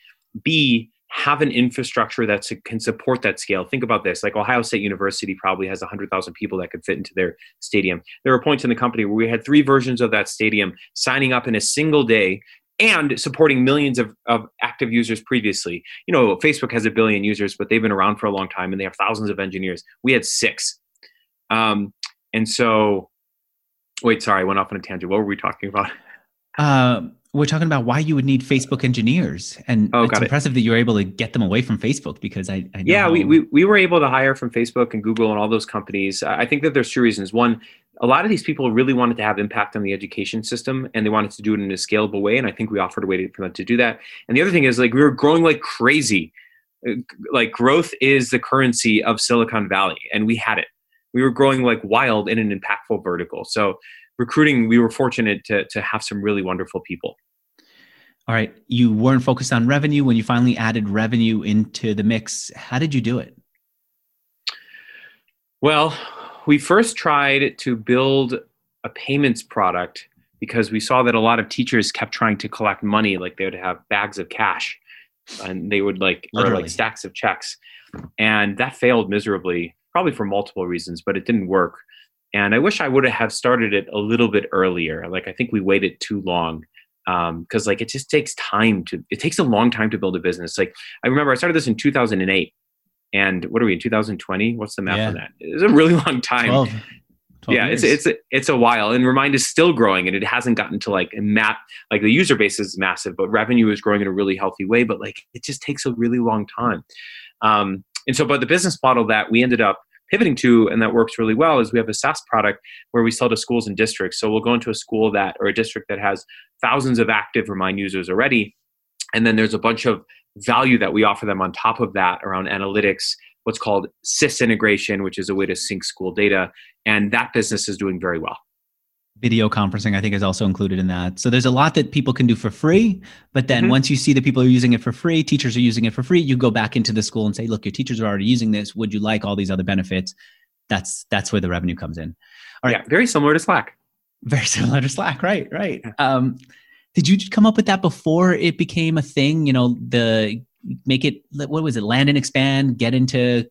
B, have an infrastructure that can support that scale. Think about this like Ohio State University probably has 100,000 people that could fit into their stadium. There were points in the company where we had three versions of that stadium signing up in a single day and supporting millions of, of active users previously. You know, Facebook has a billion users, but they've been around for a long time and they have thousands of engineers. We had six. Um, and so, wait, sorry, I went off on a tangent. What were we talking about? Um, we're talking about why you would need Facebook engineers, and oh, it's impressive it. that you're able to get them away from Facebook because I, I yeah, we, we we were able to hire from Facebook and Google and all those companies. I think that there's two reasons. One, a lot of these people really wanted to have impact on the education system, and they wanted to do it in a scalable way, and I think we offered a way for them to do that. And the other thing is like we were growing like crazy. Uh, like growth is the currency of Silicon Valley, and we had it. We were growing like wild in an impactful vertical. So recruiting, we were fortunate to, to have some really wonderful people. All right. You weren't focused on revenue. When you finally added revenue into the mix, how did you do it? Well, we first tried to build a payments product because we saw that a lot of teachers kept trying to collect money, like they would have bags of cash and they would like, Literally. or like stacks of checks. And that failed miserably, probably for multiple reasons, but it didn't work. And I wish I would have started it a little bit earlier. Like I think we waited too long because um, like it just takes time to. It takes a long time to build a business. Like I remember I started this in 2008, and what are we in 2020? What's the math yeah. on that? It's a really long time. 12, 12 yeah, years. it's it's it's a while, and Remind is still growing, and it hasn't gotten to like a map like the user base is massive, but revenue is growing in a really healthy way. But like it just takes a really long time. Um, and so, but the business model that we ended up pivoting to, and that works really well, is we have a SaaS product where we sell to schools and districts. So we'll go into a school that or a district that has thousands of active Remind users already, and then there's a bunch of value that we offer them on top of that around analytics, what's called SIS integration, which is a way to sync school data, and that business is doing very well video conferencing i think is also included in that. So there's a lot that people can do for free but then mm-hmm. once you see that people are using it for free teachers are using it for free you go back into the school and say look your teachers are already using this. Would you like all these other benefits? That's that's where the revenue comes in. All right. Yeah, very similar to slack. Very similar to slack right right. Um, did you come up with that before it became a thing? You know the make it what was it land and expand get into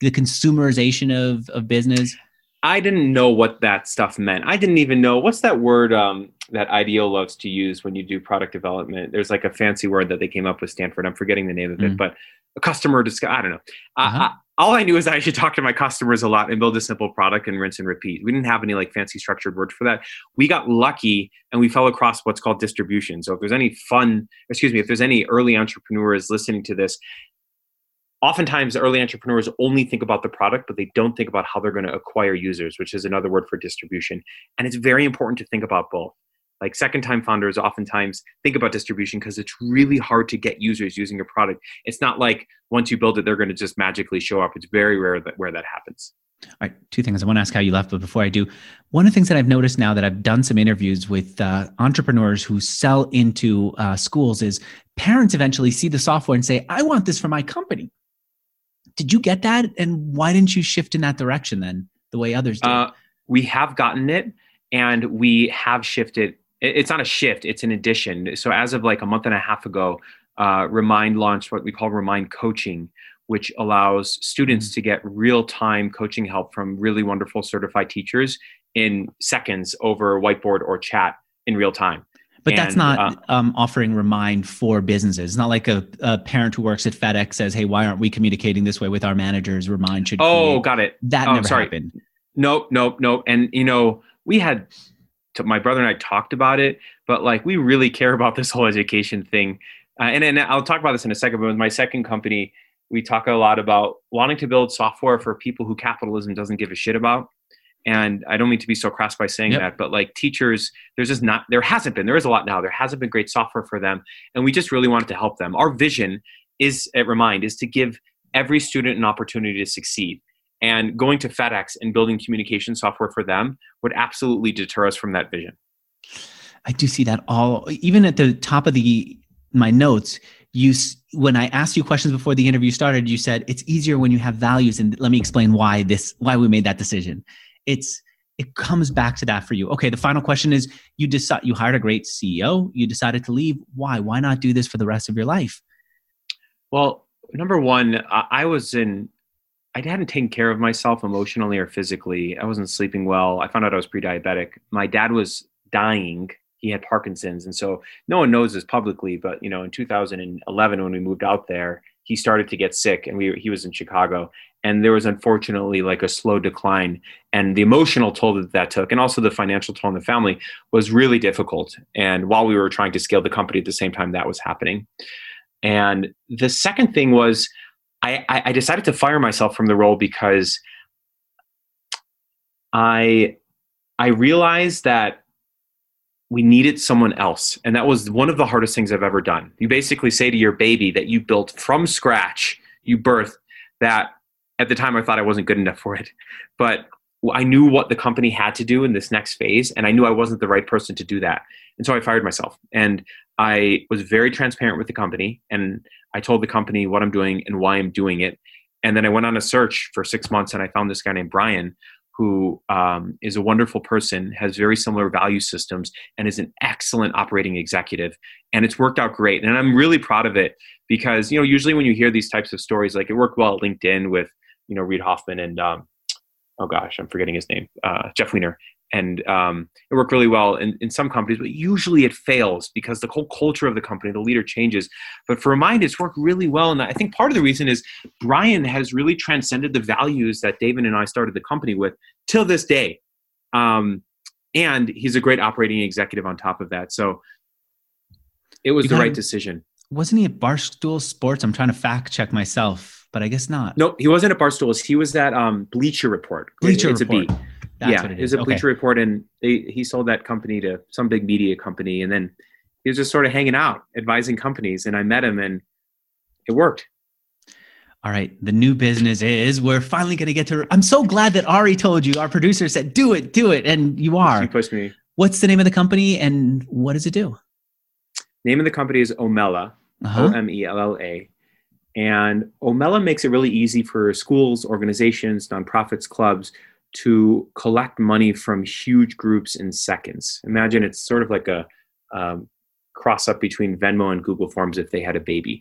the consumerization of of business I didn't know what that stuff meant. I didn't even know what's that word um, that IDEO loves to use when you do product development. There's like a fancy word that they came up with Stanford. I'm forgetting the name of it, mm. but a customer. I don't know. Uh-huh. I, I, all I knew is I should talk to my customers a lot and build a simple product and rinse and repeat. We didn't have any like fancy structured words for that. We got lucky and we fell across what's called distribution. So if there's any fun, excuse me, if there's any early entrepreneurs listening to this, oftentimes early entrepreneurs only think about the product but they don't think about how they're going to acquire users which is another word for distribution. And it's very important to think about both. Like second time founders oftentimes think about distribution because it's really hard to get users using your product. It's not like once you build it they're going to just magically show up. It's very rare that where that happens. All right, two things. I want to ask how you left, but before I do, one of the things that I've noticed now that I've done some interviews with uh, entrepreneurs who sell into uh, schools is parents eventually see the software and say, I want this for my company. Did you get that? And why didn't you shift in that direction then, the way others did? Uh, we have gotten it, and we have shifted. It's not a shift; it's an addition. So as of like a month and a half ago, uh, Remind launched what we call Remind Coaching, which allows students to get real time coaching help from really wonderful certified teachers in seconds over whiteboard or chat in real time. But and, that's not uh, um, offering Remind for businesses. It's not like a, a, parent who works at FedEx says, "Hey, why aren't we communicating this way with our managers?" Remind should. Oh, got it. That oh, never sorry. happened. Nope, nope, nope. And you know, we had my brother and I talked about it, but like we really care about this whole education thing. Uh, and and I'll talk about this in a second. But with my second company, we talk a lot about wanting to build software for people who capitalism doesn't give a shit about and i don't mean to be so crass by saying yep. that but like teachers there's just not there hasn't been there is a lot now. There hasn't been great software for them and we just really wanted to help them. Our vision is at remind is to give every student an opportunity to succeed. And going to fedex and building communication software for them would absolutely deter us from that vision. I do see that all even at the top of the my notes you when i asked you questions before the interview started you said it's easier when you have values and let me explain why this why we made that decision it's it comes back to that for you. Okay, the final question is you decide you hired a great CEO, you decided to leave. Why? Why not do this for the rest of your life? Well, number one, I was in I hadn't taken care of myself emotionally or physically. I wasn't sleeping well. I found out I was pre-diabetic. My dad was dying. He had Parkinson's, and so no one knows this publicly. But you know, in 2011, when we moved out there, he started to get sick, and we he was in Chicago, and there was unfortunately like a slow decline and the emotional toll that that took and also the financial toll on the family was really difficult. And while we were trying to scale the company at the same time that was happening. And the second thing was i, I decided to fire myself from the role because i i realized that we needed someone else and that was one of the hardest things i've ever done you basically say to your baby that you built from scratch you birthed that at the time I thought I wasn't good enough for it. But I knew what the company had to do in this next phase, and I knew I wasn't the right person to do that. And so I fired myself. And I was very transparent with the company, and I told the company what I'm doing and why I'm doing it. And then I went on a search for six months, and I found this guy named Brian, who um, is a wonderful person, has very similar value systems, and is an excellent operating executive. And it's worked out great. And I'm really proud of it because, you know, usually when you hear these types of stories, like it worked well at LinkedIn with you know Reid Hoffman and um, oh gosh, I'm forgetting his name, uh, Jeff Weiner, and um, it worked really well in, in some companies, but usually it fails because the whole culture of the company, the leader changes. But for Remind, it's worked really well, and I think part of the reason is Brian has really transcended the values that David and I started the company with till this day, um, and he's a great operating executive on top of that. So it was you the right decision. Wasn't he at Barstool Sports? I'm trying to fact check myself but I guess not. No, he wasn't at Barstools. He was at um, Bleacher Report. Bleacher it's Report. A B. That's yeah, it, it was a Bleacher okay. Report, and they, he sold that company to some big media company, and then he was just sort of hanging out, advising companies, and I met him, and it worked. All right, the new business is we're finally going to get to. I'm so glad that Ari told you. Our producer said, "Do it, do it," and you are. He pushed me. What's the name of the company, and what does it do? Name of the company is Omella. Uh-huh. O M E L L A and Omella makes it really easy for schools, organizations, nonprofits, clubs to collect money from huge groups in seconds. Imagine it's sort of like a um, cross up between Venmo and Google Forms if they had a baby.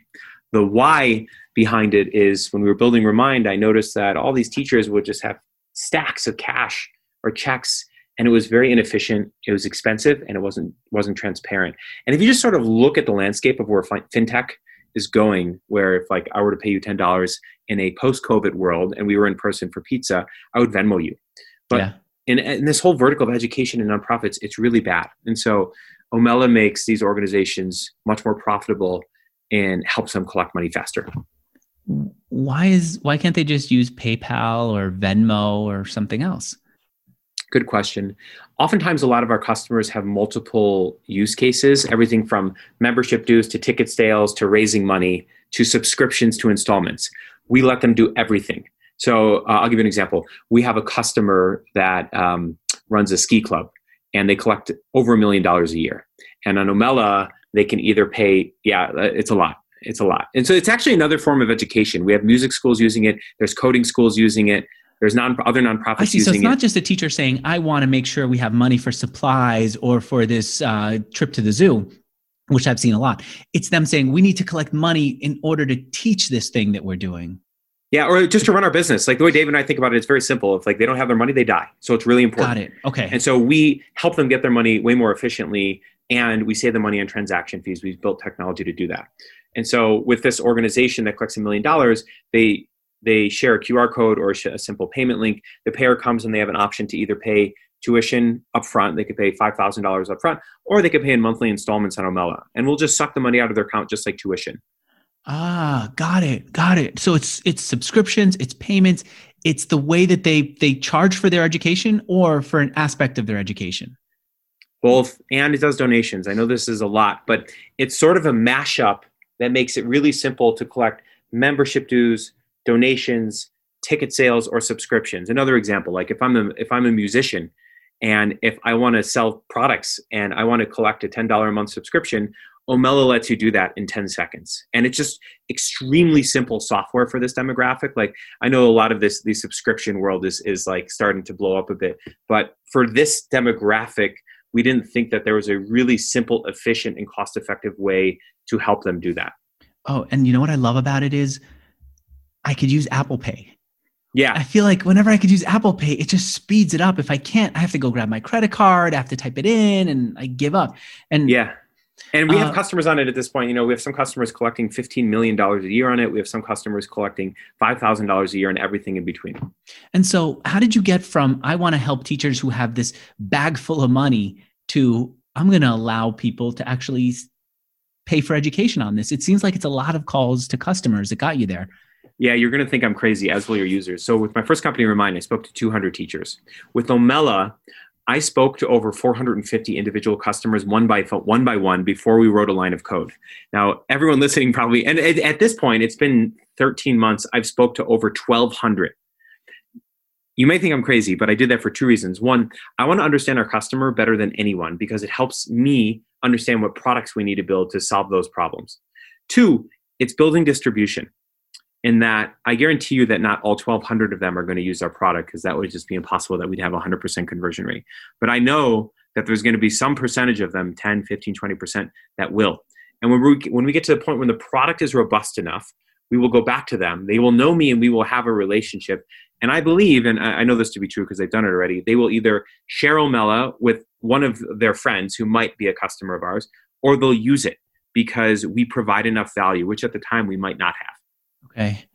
The why behind it is when we were building Remind, I noticed that all these teachers would just have stacks of cash or checks and it was very inefficient it was expensive and it wasn't wasn't transparent and if you just sort of look at the landscape of where fintech is going where if like i were to pay you $10 in a post-covid world and we were in person for pizza i would venmo you. But yeah. in, in this whole vertical of education and nonprofits it's really bad. And so omella makes these organizations much more profitable and helps them collect money faster. Why is why can't they just use paypal or venmo or something else Good question. Oftentimes, a lot of our customers have multiple use cases everything from membership dues to ticket sales to raising money to subscriptions to installments. We let them do everything. So, uh, I'll give you an example. We have a customer that um, runs a ski club and they collect over a million dollars a year. And on Omella, they can either pay, yeah, uh, it's a lot. It's a lot. And so it's actually another form of education. We have music schools using it, there's coding schools using it. There's non other nonprofits I see. So it's not it. just a teacher saying, "I want to make sure we have money for supplies or for this uh, trip to the zoo." which I've seen a lot. It's them saying we need to collect money in order to teach this thing that we're doing. Yeah, or just to run our business. Like the way Dave and I think about it, it's very simple. If like they don't have their money, they die. So it's really important. Got it. Okay. And so we help them get their money way more efficiently, and we save the money on transaction fees. We've built technology to do that. And so with this organization that collects a million dollars, they they share a QR code or a simple payment link. The payer comes and they have an option to either pay tuition upfront. They could pay five thousand dollars upfront, or they could pay in monthly installments on Omella, and we'll just suck the money out of their account just like tuition. Ah, got it, got it. So it's it's subscriptions, it's payments, it's the way that they they charge for their education or for an aspect of their education. Both, and it does donations. I know this is a lot, but it's sort of a mashup that makes it really simple to collect membership dues, donations, ticket sales, or subscriptions. Another example, like if I'm a if I'm a musician and if I want to sell products and I want to collect a $10 a month subscription, Omella lets you do that in 10 seconds. And it's just extremely simple software for this demographic. Like I know a lot of this the subscription world is is like starting to blow up a bit, but for this demographic, we didn't think that there was a really simple, efficient and cost-effective way to help them do that. Oh, and you know what I love about it is I could use Apple Pay. Yeah. I feel like whenever I could use Apple Pay, it just speeds it up. If I can't, I have to go grab my credit card, I have to type it in and I give up. And yeah. And we have uh, customers on it at this point. You know, we have some customers collecting $15 million a year on it. We have some customers collecting $5,000 a year and everything in between. And so, how did you get from I want to help teachers who have this bag full of money to I'm going to allow people to actually pay for education on this? It seems like it's a lot of calls to customers that got you there. Yeah, you're going to think I'm crazy, as will your users. So, with my first company, Remind, I spoke to 200 teachers. With Omella, I spoke to over 450 individual customers one by one by one before we wrote a line of code. Now, everyone listening probably, and at this point, it's been 13 months. I've spoke to over 1,200. You may think I'm crazy, but I did that for two reasons. One, I want to understand our customer better than anyone because it helps me understand what products we need to build to solve those problems. Two, it's building distribution in that I guarantee you that not all 1,200 of them are going to use our product because that would just be impossible that we'd have 100% conversion rate. But I know that there's going to be some percentage of them 10, 15, 20% that will. And when we, when we get to the point when the product is robust enough, we will go back to them. They will know me and we will have a relationship. And I believe, and I know this to be true because they've done it already, they will either share Omella with one of their friends who might be a customer of ours, or they'll use it because we provide enough value, which at the time we might not have. Okay.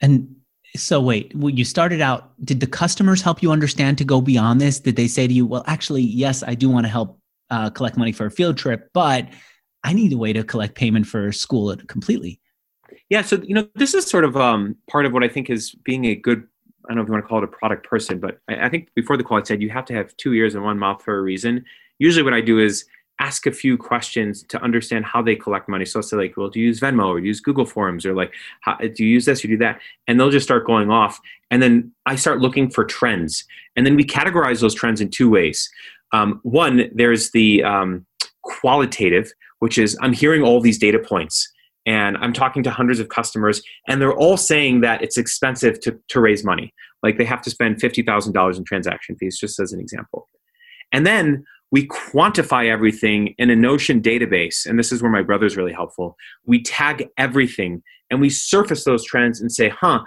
And so wait, you started out, did the customers help you understand to go beyond this? Did they say to you, well, actually, yes, I do want to help uh, collect money for a field trip, but I need a way to collect payment for school completely? Yeah. So, you know, this is sort of um, part of what I think is being a good, I don't know if you want to call it a product person, but I, I think before the call I said you have to have two ears and one mouth for a reason. Usually what I do is ask a few questions to understand how they collect money. So I'll say like, well, do you use Venmo or use Google Forms or like, how, do you use this or do that? And they'll just start going off. And then I start looking for trends. And then we categorize those trends in two ways. Um, one, there's the um, qualitative, which is I'm hearing all these data points and I'm talking to hundreds of customers and they're all saying that it's expensive to, to raise money. Like they have to spend $50,000 in transaction fees, just as an example. And then we quantify everything in a Notion database. And this is where my brother's really helpful. We tag everything and we surface those trends and say, huh,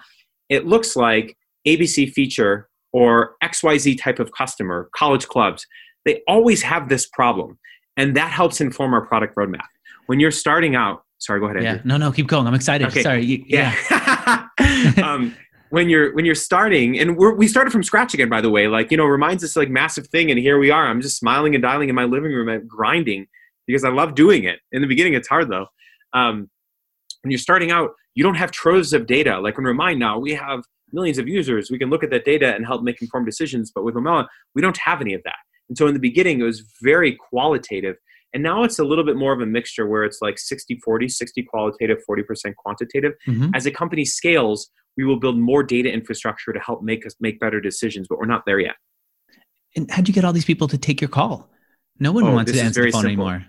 it looks like ABC feature or XYZ type of customer, college clubs, they always have this problem. And that helps inform our product roadmap. When you're starting out, sorry, go ahead. Yeah, no, no, keep going. I'm excited. Okay. Sorry. yeah. yeah. um, when you're when you're starting and we started from scratch again by the way like you know reminds us like massive thing and here we are. I'm just smiling and dialing in my living room and grinding because i love doing it. In the beginning it's hard though. Um, when you're starting out you don't have troves of data. Like when remind now we have millions of users. We can look at that data and help make informed decisions. But with omella we don't have any of that. And so in the beginning it was very qualitative. And now it's a little bit more of a mixture where it's like 60 40 60 qualitative 40% quantitative. Mm-hmm. as a company scales we will build more data infrastructure to help make us make better decisions, but we're not there yet. And how'd you get all these people to take your call? No one oh, wants to answer the phone simple. anymore.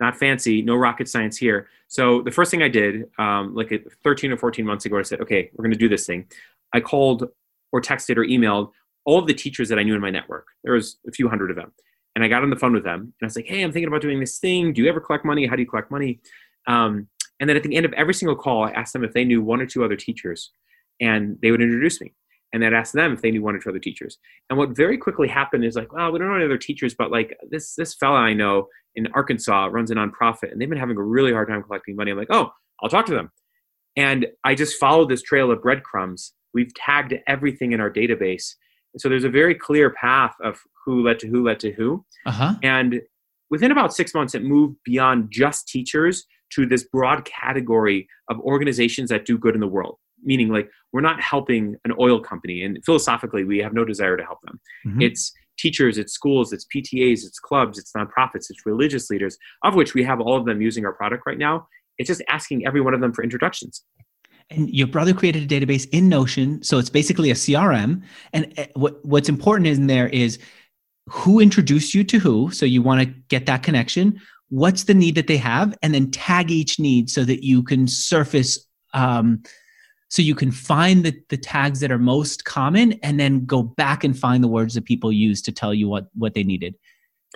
Not fancy, no rocket science here. So the first thing I did, um, like 13 or 14 months ago, I said, okay, we're going to do this thing. I called or texted or emailed all of the teachers that I knew in my network. There was a few hundred of them. And I got on the phone with them and I was like, hey, I'm thinking about doing this thing. Do you ever collect money? How do you collect money? Um, and then at the end of every single call, I asked them if they knew one or two other teachers and they would introduce me. And then ask them if they knew one or two other teachers. And what very quickly happened is like, well, we don't know any other teachers, but like this this fella I know in Arkansas runs a nonprofit and they've been having a really hard time collecting money. I'm like, oh, I'll talk to them. And I just followed this trail of breadcrumbs. We've tagged everything in our database. And so there's a very clear path of who led to who led to who. Uh-huh. And within about six months, it moved beyond just teachers to this broad category of organizations that do good in the world. Meaning, like, we're not helping an oil company, and philosophically, we have no desire to help them. Mm-hmm. It's teachers, it's schools, it's PTAs, it's clubs, it's nonprofits, it's religious leaders, of which we have all of them using our product right now. It's just asking every one of them for introductions. And your brother created a database in Notion, so it's basically a CRM. And eh, what, what's important in there is who introduced you to who. So you want to get that connection. What's the need that they have, and then tag each need so that you can surface um, so you can find the, the tags that are most common and then go back and find the words that people use to tell you what what they needed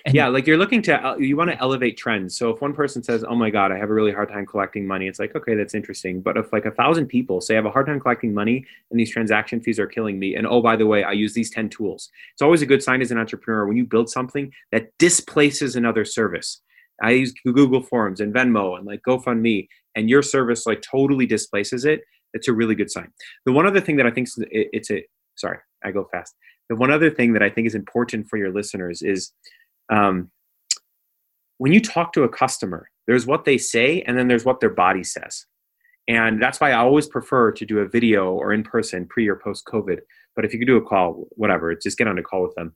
and yeah, like you're looking to uh, you want to elevate trends. So if one person says, "Oh my God, I have a really hard time collecting money," it's like, okay, that's interesting. But if like a thousand people say, "I have a hard time collecting money, and these transaction fees are killing me," and oh by the way, I use these ten tools, it's always a good sign as an entrepreneur when you build something that displaces another service. I use Google Forms and Venmo and like GoFundMe, and your service like totally displaces it. It's a really good sign. The one other thing that I think it's a sorry, I go fast. The one other thing that I think is important for your listeners is um, when you talk to a customer, there's what they say and then there's what their body says. And that's why I always prefer to do a video or in person pre or post COVID. But if you could do a call, whatever, just get on a call with them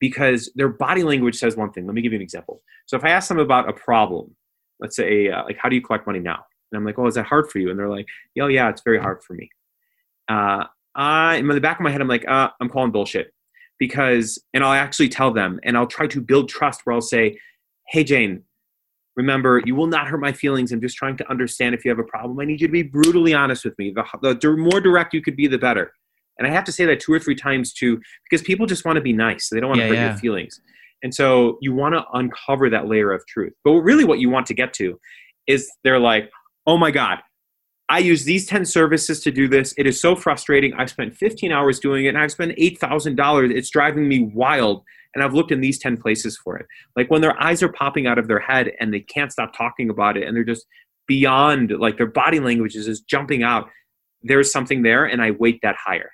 because their body language says one thing. Let me give you an example. So if I ask them about a problem, let's say, uh, like, how do you collect money now? And I'm like, oh, is that hard for you? And they're like, oh, yeah, it's very hard for me. Uh, I, in the back of my head, I'm like, uh, I'm calling bullshit. Because and i'll actually tell them and i'll try to build trust where i'll say hey jane remember you will not hurt my feelings. I'm just trying to understand if you have a problem. I need you to be brutally honest with me. The, the more direct you could be the better. And i have to say that two or three times too because people just want to be nice. They don't want to yeah, hurt yeah. your feelings. And so you want to uncover that layer of truth. But really what you want to get to is they're like oh my god I use these 10 services to do this. It is so frustrating. I've spent 15 hours doing it and I've spent $8,000. It's driving me wild. And I've looked in these 10 places for it. Like when their eyes are popping out of their head and they can't stop talking about it and they're just beyond, like their body language is just jumping out. There's something there and I weight that higher.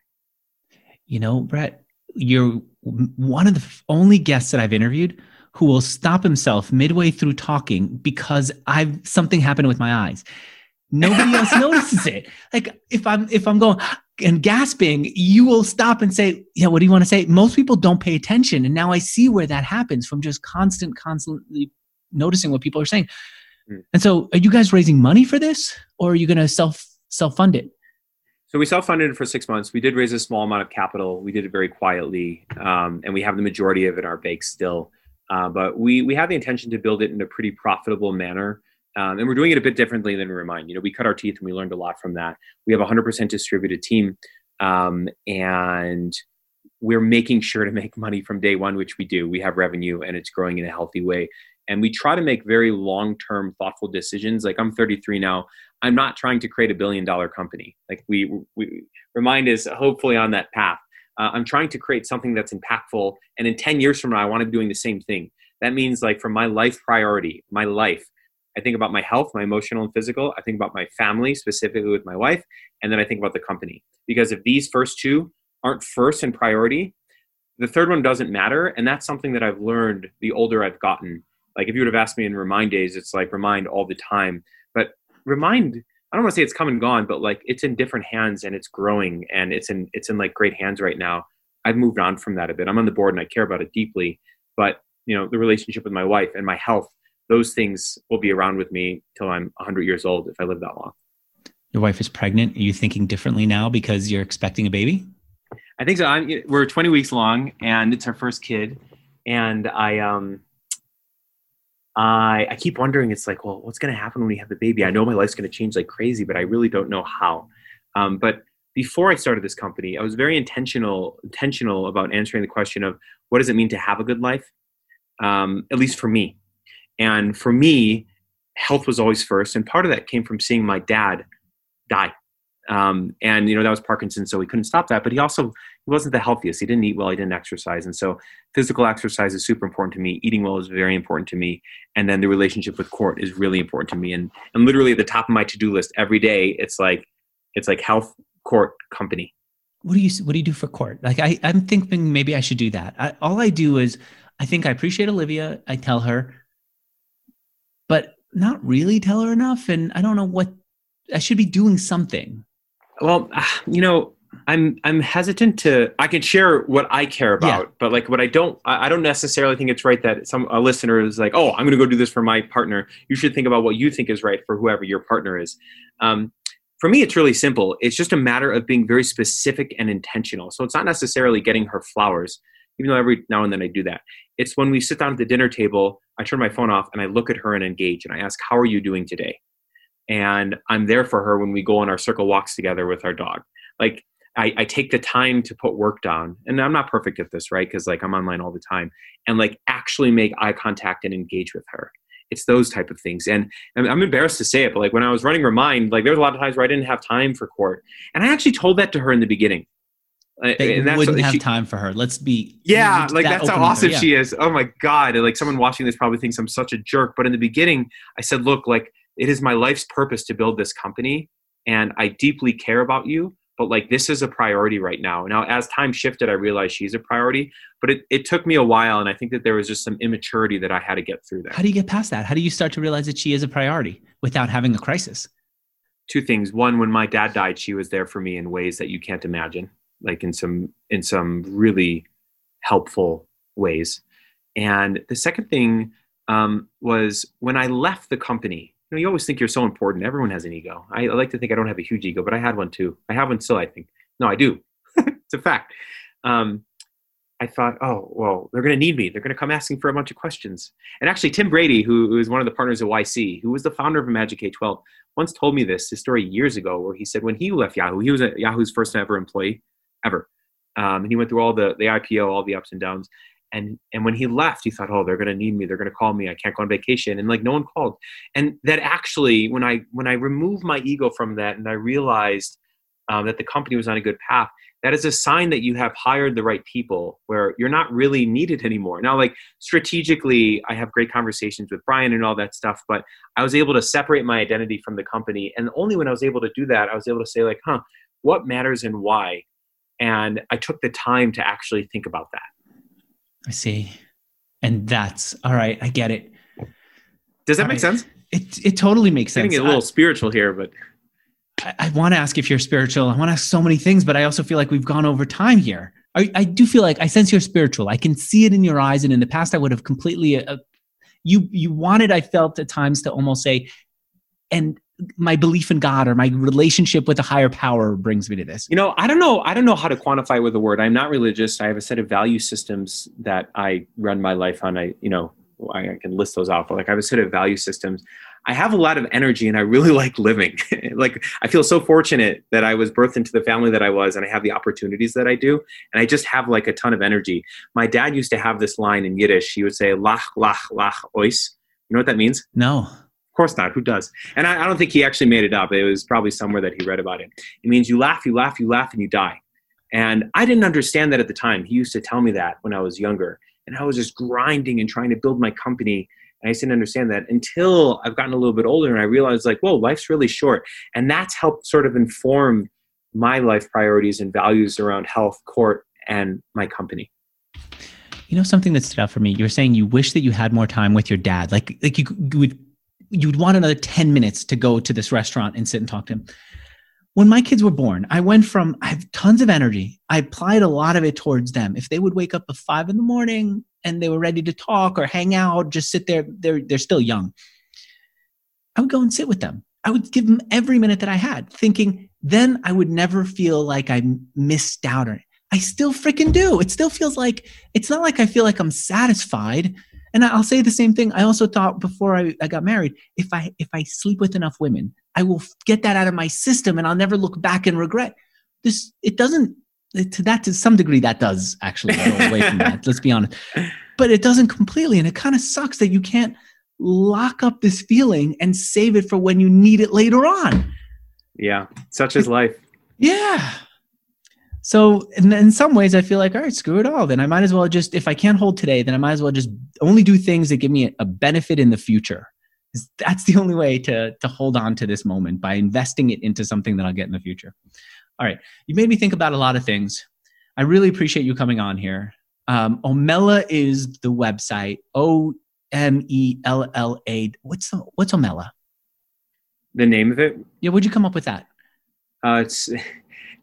You know, Brett, you're one of the only guests that I've interviewed who will stop himself midway through talking because I've something happened with my eyes Nobody else notices it. Like if I'm if I'm going and gasping, you will stop and say, "Yeah, what do you want to say?" Most people don't pay attention, and now I see where that happens from just constant, constantly noticing what people are saying. Mm. And so, are you guys raising money for this, or are you going to self self fund it? So we self funded it for six months. We did raise a small amount of capital. We did it very quietly, um, and we have the majority of it in our bank still. Uh, but we we have the intention to build it in a pretty profitable manner. Um, and we're doing it a bit differently than Remind. You know, we cut our teeth and we learned a lot from that. We have a 100% distributed team, um, and we're making sure to make money from day one, which we do. We have revenue and it's growing in a healthy way. And we try to make very long term, thoughtful decisions. Like I'm 33 now. I'm not trying to create a billion dollar company. Like we, we Remind is hopefully on that path. Uh, I'm trying to create something that's impactful. And in 10 years from now, I want to be doing the same thing. That means, like, for my life priority, my life, I think about my health, my emotional and physical. I think about my family, specifically with my wife. And then I think about the company. Because if these first two aren't first in priority, the third one doesn't matter. And that's something that I've learned the older I've gotten. Like if you would have asked me in Remind days, it's like Remind all the time. But Remind, I don't want to say it's come and gone, but like it's in different hands and it's growing and it's in it's in like great hands right now. I've moved on from that a bit. I'm on the board and I care about it deeply. But you know, the relationship with my wife and my health those things will be around with me till I'm 100 years old if I live that long. Your wife is pregnant. Are you thinking differently now because you're expecting a baby? I think so. I'm, we're 20 weeks long, and it's our first kid. And I, um, I, I keep wondering. It's like, well, what's going to happen when we have the baby? I know my life's going to change like crazy, but I really don't know how. Um, but before I started this company, I was very intentional intentional about answering the question of what does it mean to have a good life um, at least for me. And for me, health was always first. And part of that came from seeing my dad die. Um, and you know that was Parkinson's, so he couldn't stop that. But he also he wasn't the healthiest. He didn't eat well. He didn't exercise, and so physical exercise is super important to me. Eating well is very important to me, and then the relationship with Court is really important to me. And and literally at the top of my to do list every day, it's like it's like health, Court, company. What do you What do you do for Court? Like I I'm thinking maybe I should do that. I, all I do is I think I appreciate Olivia. I tell her, but not really tell her enough, and I don't know what I should be doing something. Well, you know, I'm I'm hesitant to. I can share what I care about, yeah. but like what I don't, I don't necessarily think it's right that some a listener is like, oh, I'm going to go do this for my partner. You should think about what you think is right for whoever your partner is. Um, for me, it's really simple. It's just a matter of being very specific and intentional. So it's not necessarily getting her flowers, even though every now and then I do that. It's when we sit down at the dinner table, I turn my phone off and I look at her and engage and I ask, How are you doing today? And I'm there for her when we go on our circle walks together with our dog. Like I, I take the time to put work down, and I'm not perfect at this, right? Because like I'm online all the time, and like actually make eye contact and engage with her. It's those type of things, and, and I'm embarrassed to say it, but like when I was running Remind, like there was a lot of times where I didn't have time for court, and I actually told that to her in the beginning. Uh, they and that's wouldn't have time for her. Let's be yeah, like that that's how awesome yeah. she is. Oh my god! And like someone watching this probably thinks I'm such a jerk, but in the beginning, I said, look, like it is my life's purpose to build this company and I deeply care about you, but like this is a priority right now. Now, as time shifted, I realized she's a priority, but it, it took me a while. And I think that there was just some immaturity that I had to get through that. How do you get past that? How do you start to realize that she is a priority without having a crisis? Two things. One, when my dad died, she was there for me in ways that you can't imagine, like in some, in some really helpful ways. And the second thing um, was when I left the company, know, you always think you're so important. Everyone has an ego. I, I, like to think I don't have a huge ego, but I had one too. I have one still, I think. No, I do. it's a fact. Um, I thought, oh, well, they're going to need me. They're going to come asking for a bunch of questions. And actually, Tim Brady, who, who is one of the partners at YC, who was the founder of Imagine K12, once told me this, his story years ago, where he said when he left Yahoo, he was a, Yahoo's first ever employee ever. Um, and he went through all the, the IPO, all the ups and downs and and when he left he thought oh they're going to need me. They're going to call me. I can't go on vacation. And like no one called. And that actually when i when i removed my ego from that and i realized um, that the company was on a good path that is a sign that you have hired the right people where you're not really needed anymore. Now like strategically i have great conversations with brian and all that stuff but i was able to separate my identity from the company. And only when i was able to do that i was able to say like huh what matters and why? And i took the time to actually think about that I see. And that's all right. I get it. Does that all make right. sense? It it totally makes sense. Getting a little I, spiritual here, but I, I want to ask if you're spiritual. I want to ask so many things, but I also feel like we've gone over time here. I, I do feel like I sense you're spiritual. I can see it in your eyes, and in the past, I would have completely. Uh, you you wanted. I felt at times to almost say, and my belief in God or my relationship with a higher power brings me to this? You know, I don't know. I don't know how to quantify with a word. I'm not religious. I have a set of value systems that I run my life on. I, you know, I, can list those off. But like I have a set of value systems. I have a lot of energy and I really like living. like I feel so fortunate that I was birthed into the family that I was and I have the opportunities that I do. And I just have like a ton of energy. My dad used to have this line in Yiddish. He would say, lach, lach, lach, ois. You know what that means? No course not. Who does? And I, I, don't think he actually made it up. It was probably somewhere that he read about it. It means you laugh, you laugh, you laugh, and you die. And I didn't understand that at the time. He used to tell me that when I was younger. And I was just grinding and trying to build my company. And I just didn't understand that until I've gotten a little bit older and I realized, like, whoa, life's really short. And that's helped sort of inform my life priorities and values around health, court, and my company. You know something that stood out for me. You were saying you wish that you had more time with your dad. Like, like you, you would you'd want another 10 minutes to go to this restaurant and sit and talk to him. When my kids were born, I went from I have tons of energy. I applied a lot of it towards them. If they would wake up at five in the morning and they were ready to talk or hang out, just sit there, they're they're still young. I would go and sit with them. I would give them every minute that I had, thinking then I would never feel like I missed out on it. I still freaking do. It still feels like it's not like I feel like I'm satisfied and I'll say the same thing. I also thought before I, I got married, if I if I sleep with enough women, I will get that out of my system, and I'll never look back and regret. This it doesn't to that to some degree that does actually go away from that. Let's be honest. but it doesn't completely. And it kind of sucks that you can't lock up this feeling and save it for when you need it later on. Yeah, such is life. Yeah. So in, in some ways, I feel like, all right, screw it all. Then I might as well just, if I can't hold today, then I might as well just only do things that give me a benefit in the future. That's the only way to, to hold on to this moment by investing it into something that I'll get in the future. All right. You made me think about a lot of things. I really appreciate you coming on here. Um, Omella is the website. O M E L L A. What's the, what's Omella? The name of it? Yeah. Where'd you come up with that? Uh, it's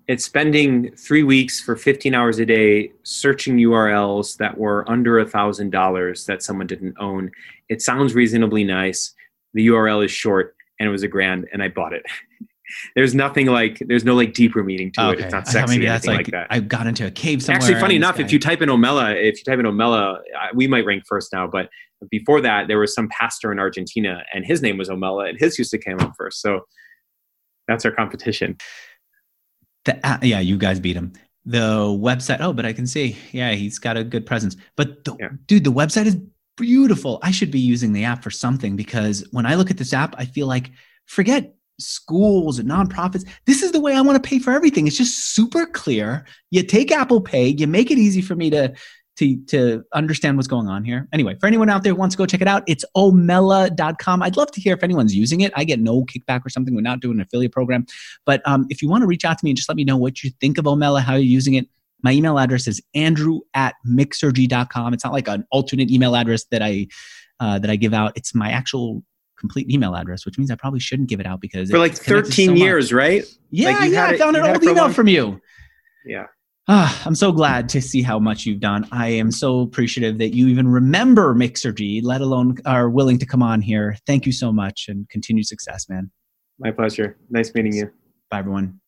it's spending three weeks for 15 hours a day searching URLs that were under a thousand dollars that someone didn't own. It sounds reasonably nice. The URL is short and it was a grand and I bought it. there's nothing like there's no like deeper meaning to okay. it. It's not sexy. Maybe that's like, like, that. I got into a cave somewhere. Actually, funny enough, if you type in Omella, if you type in Omella, we might rank first now. But before that, there was some pastor in Argentina, and his name was Omella, and his used to come up first. So that's our competition. The, yeah, you guys beat him. The website. Oh, but I can see. Yeah, he's got a good presence. But the, yeah. dude, the website is beautiful. I should be using the app for something because when I look at this app, I feel like forget schools and nonprofits. This is the way I want to pay for everything. It's just super clear. You take Apple Pay, you make it easy for me to to to understand what's going on here. Anyway, for anyone out there who wants to go check it out, it's omella.com. I'd love to hear if anyone's using it. I get no kickback or something. We're not doing an affiliate program. But um, if you want to reach out to me and just let me know what you think of Omella, how you're using it, my email address is andrew at mixergy.com. It's not like an alternate email address that I uh, that I give out. It's my actual complete email address, which means I probably shouldn't give it out because for like 13 so years, right? Yeah, like yeah. I found an old email from you. Yeah. Ah, I'm so glad to see how much you've done. I am so appreciative that you even remember Mixergy, let alone are willing to come on here. Thank you so much and continued success, man. My pleasure. Nice meeting you. Bye, everyone.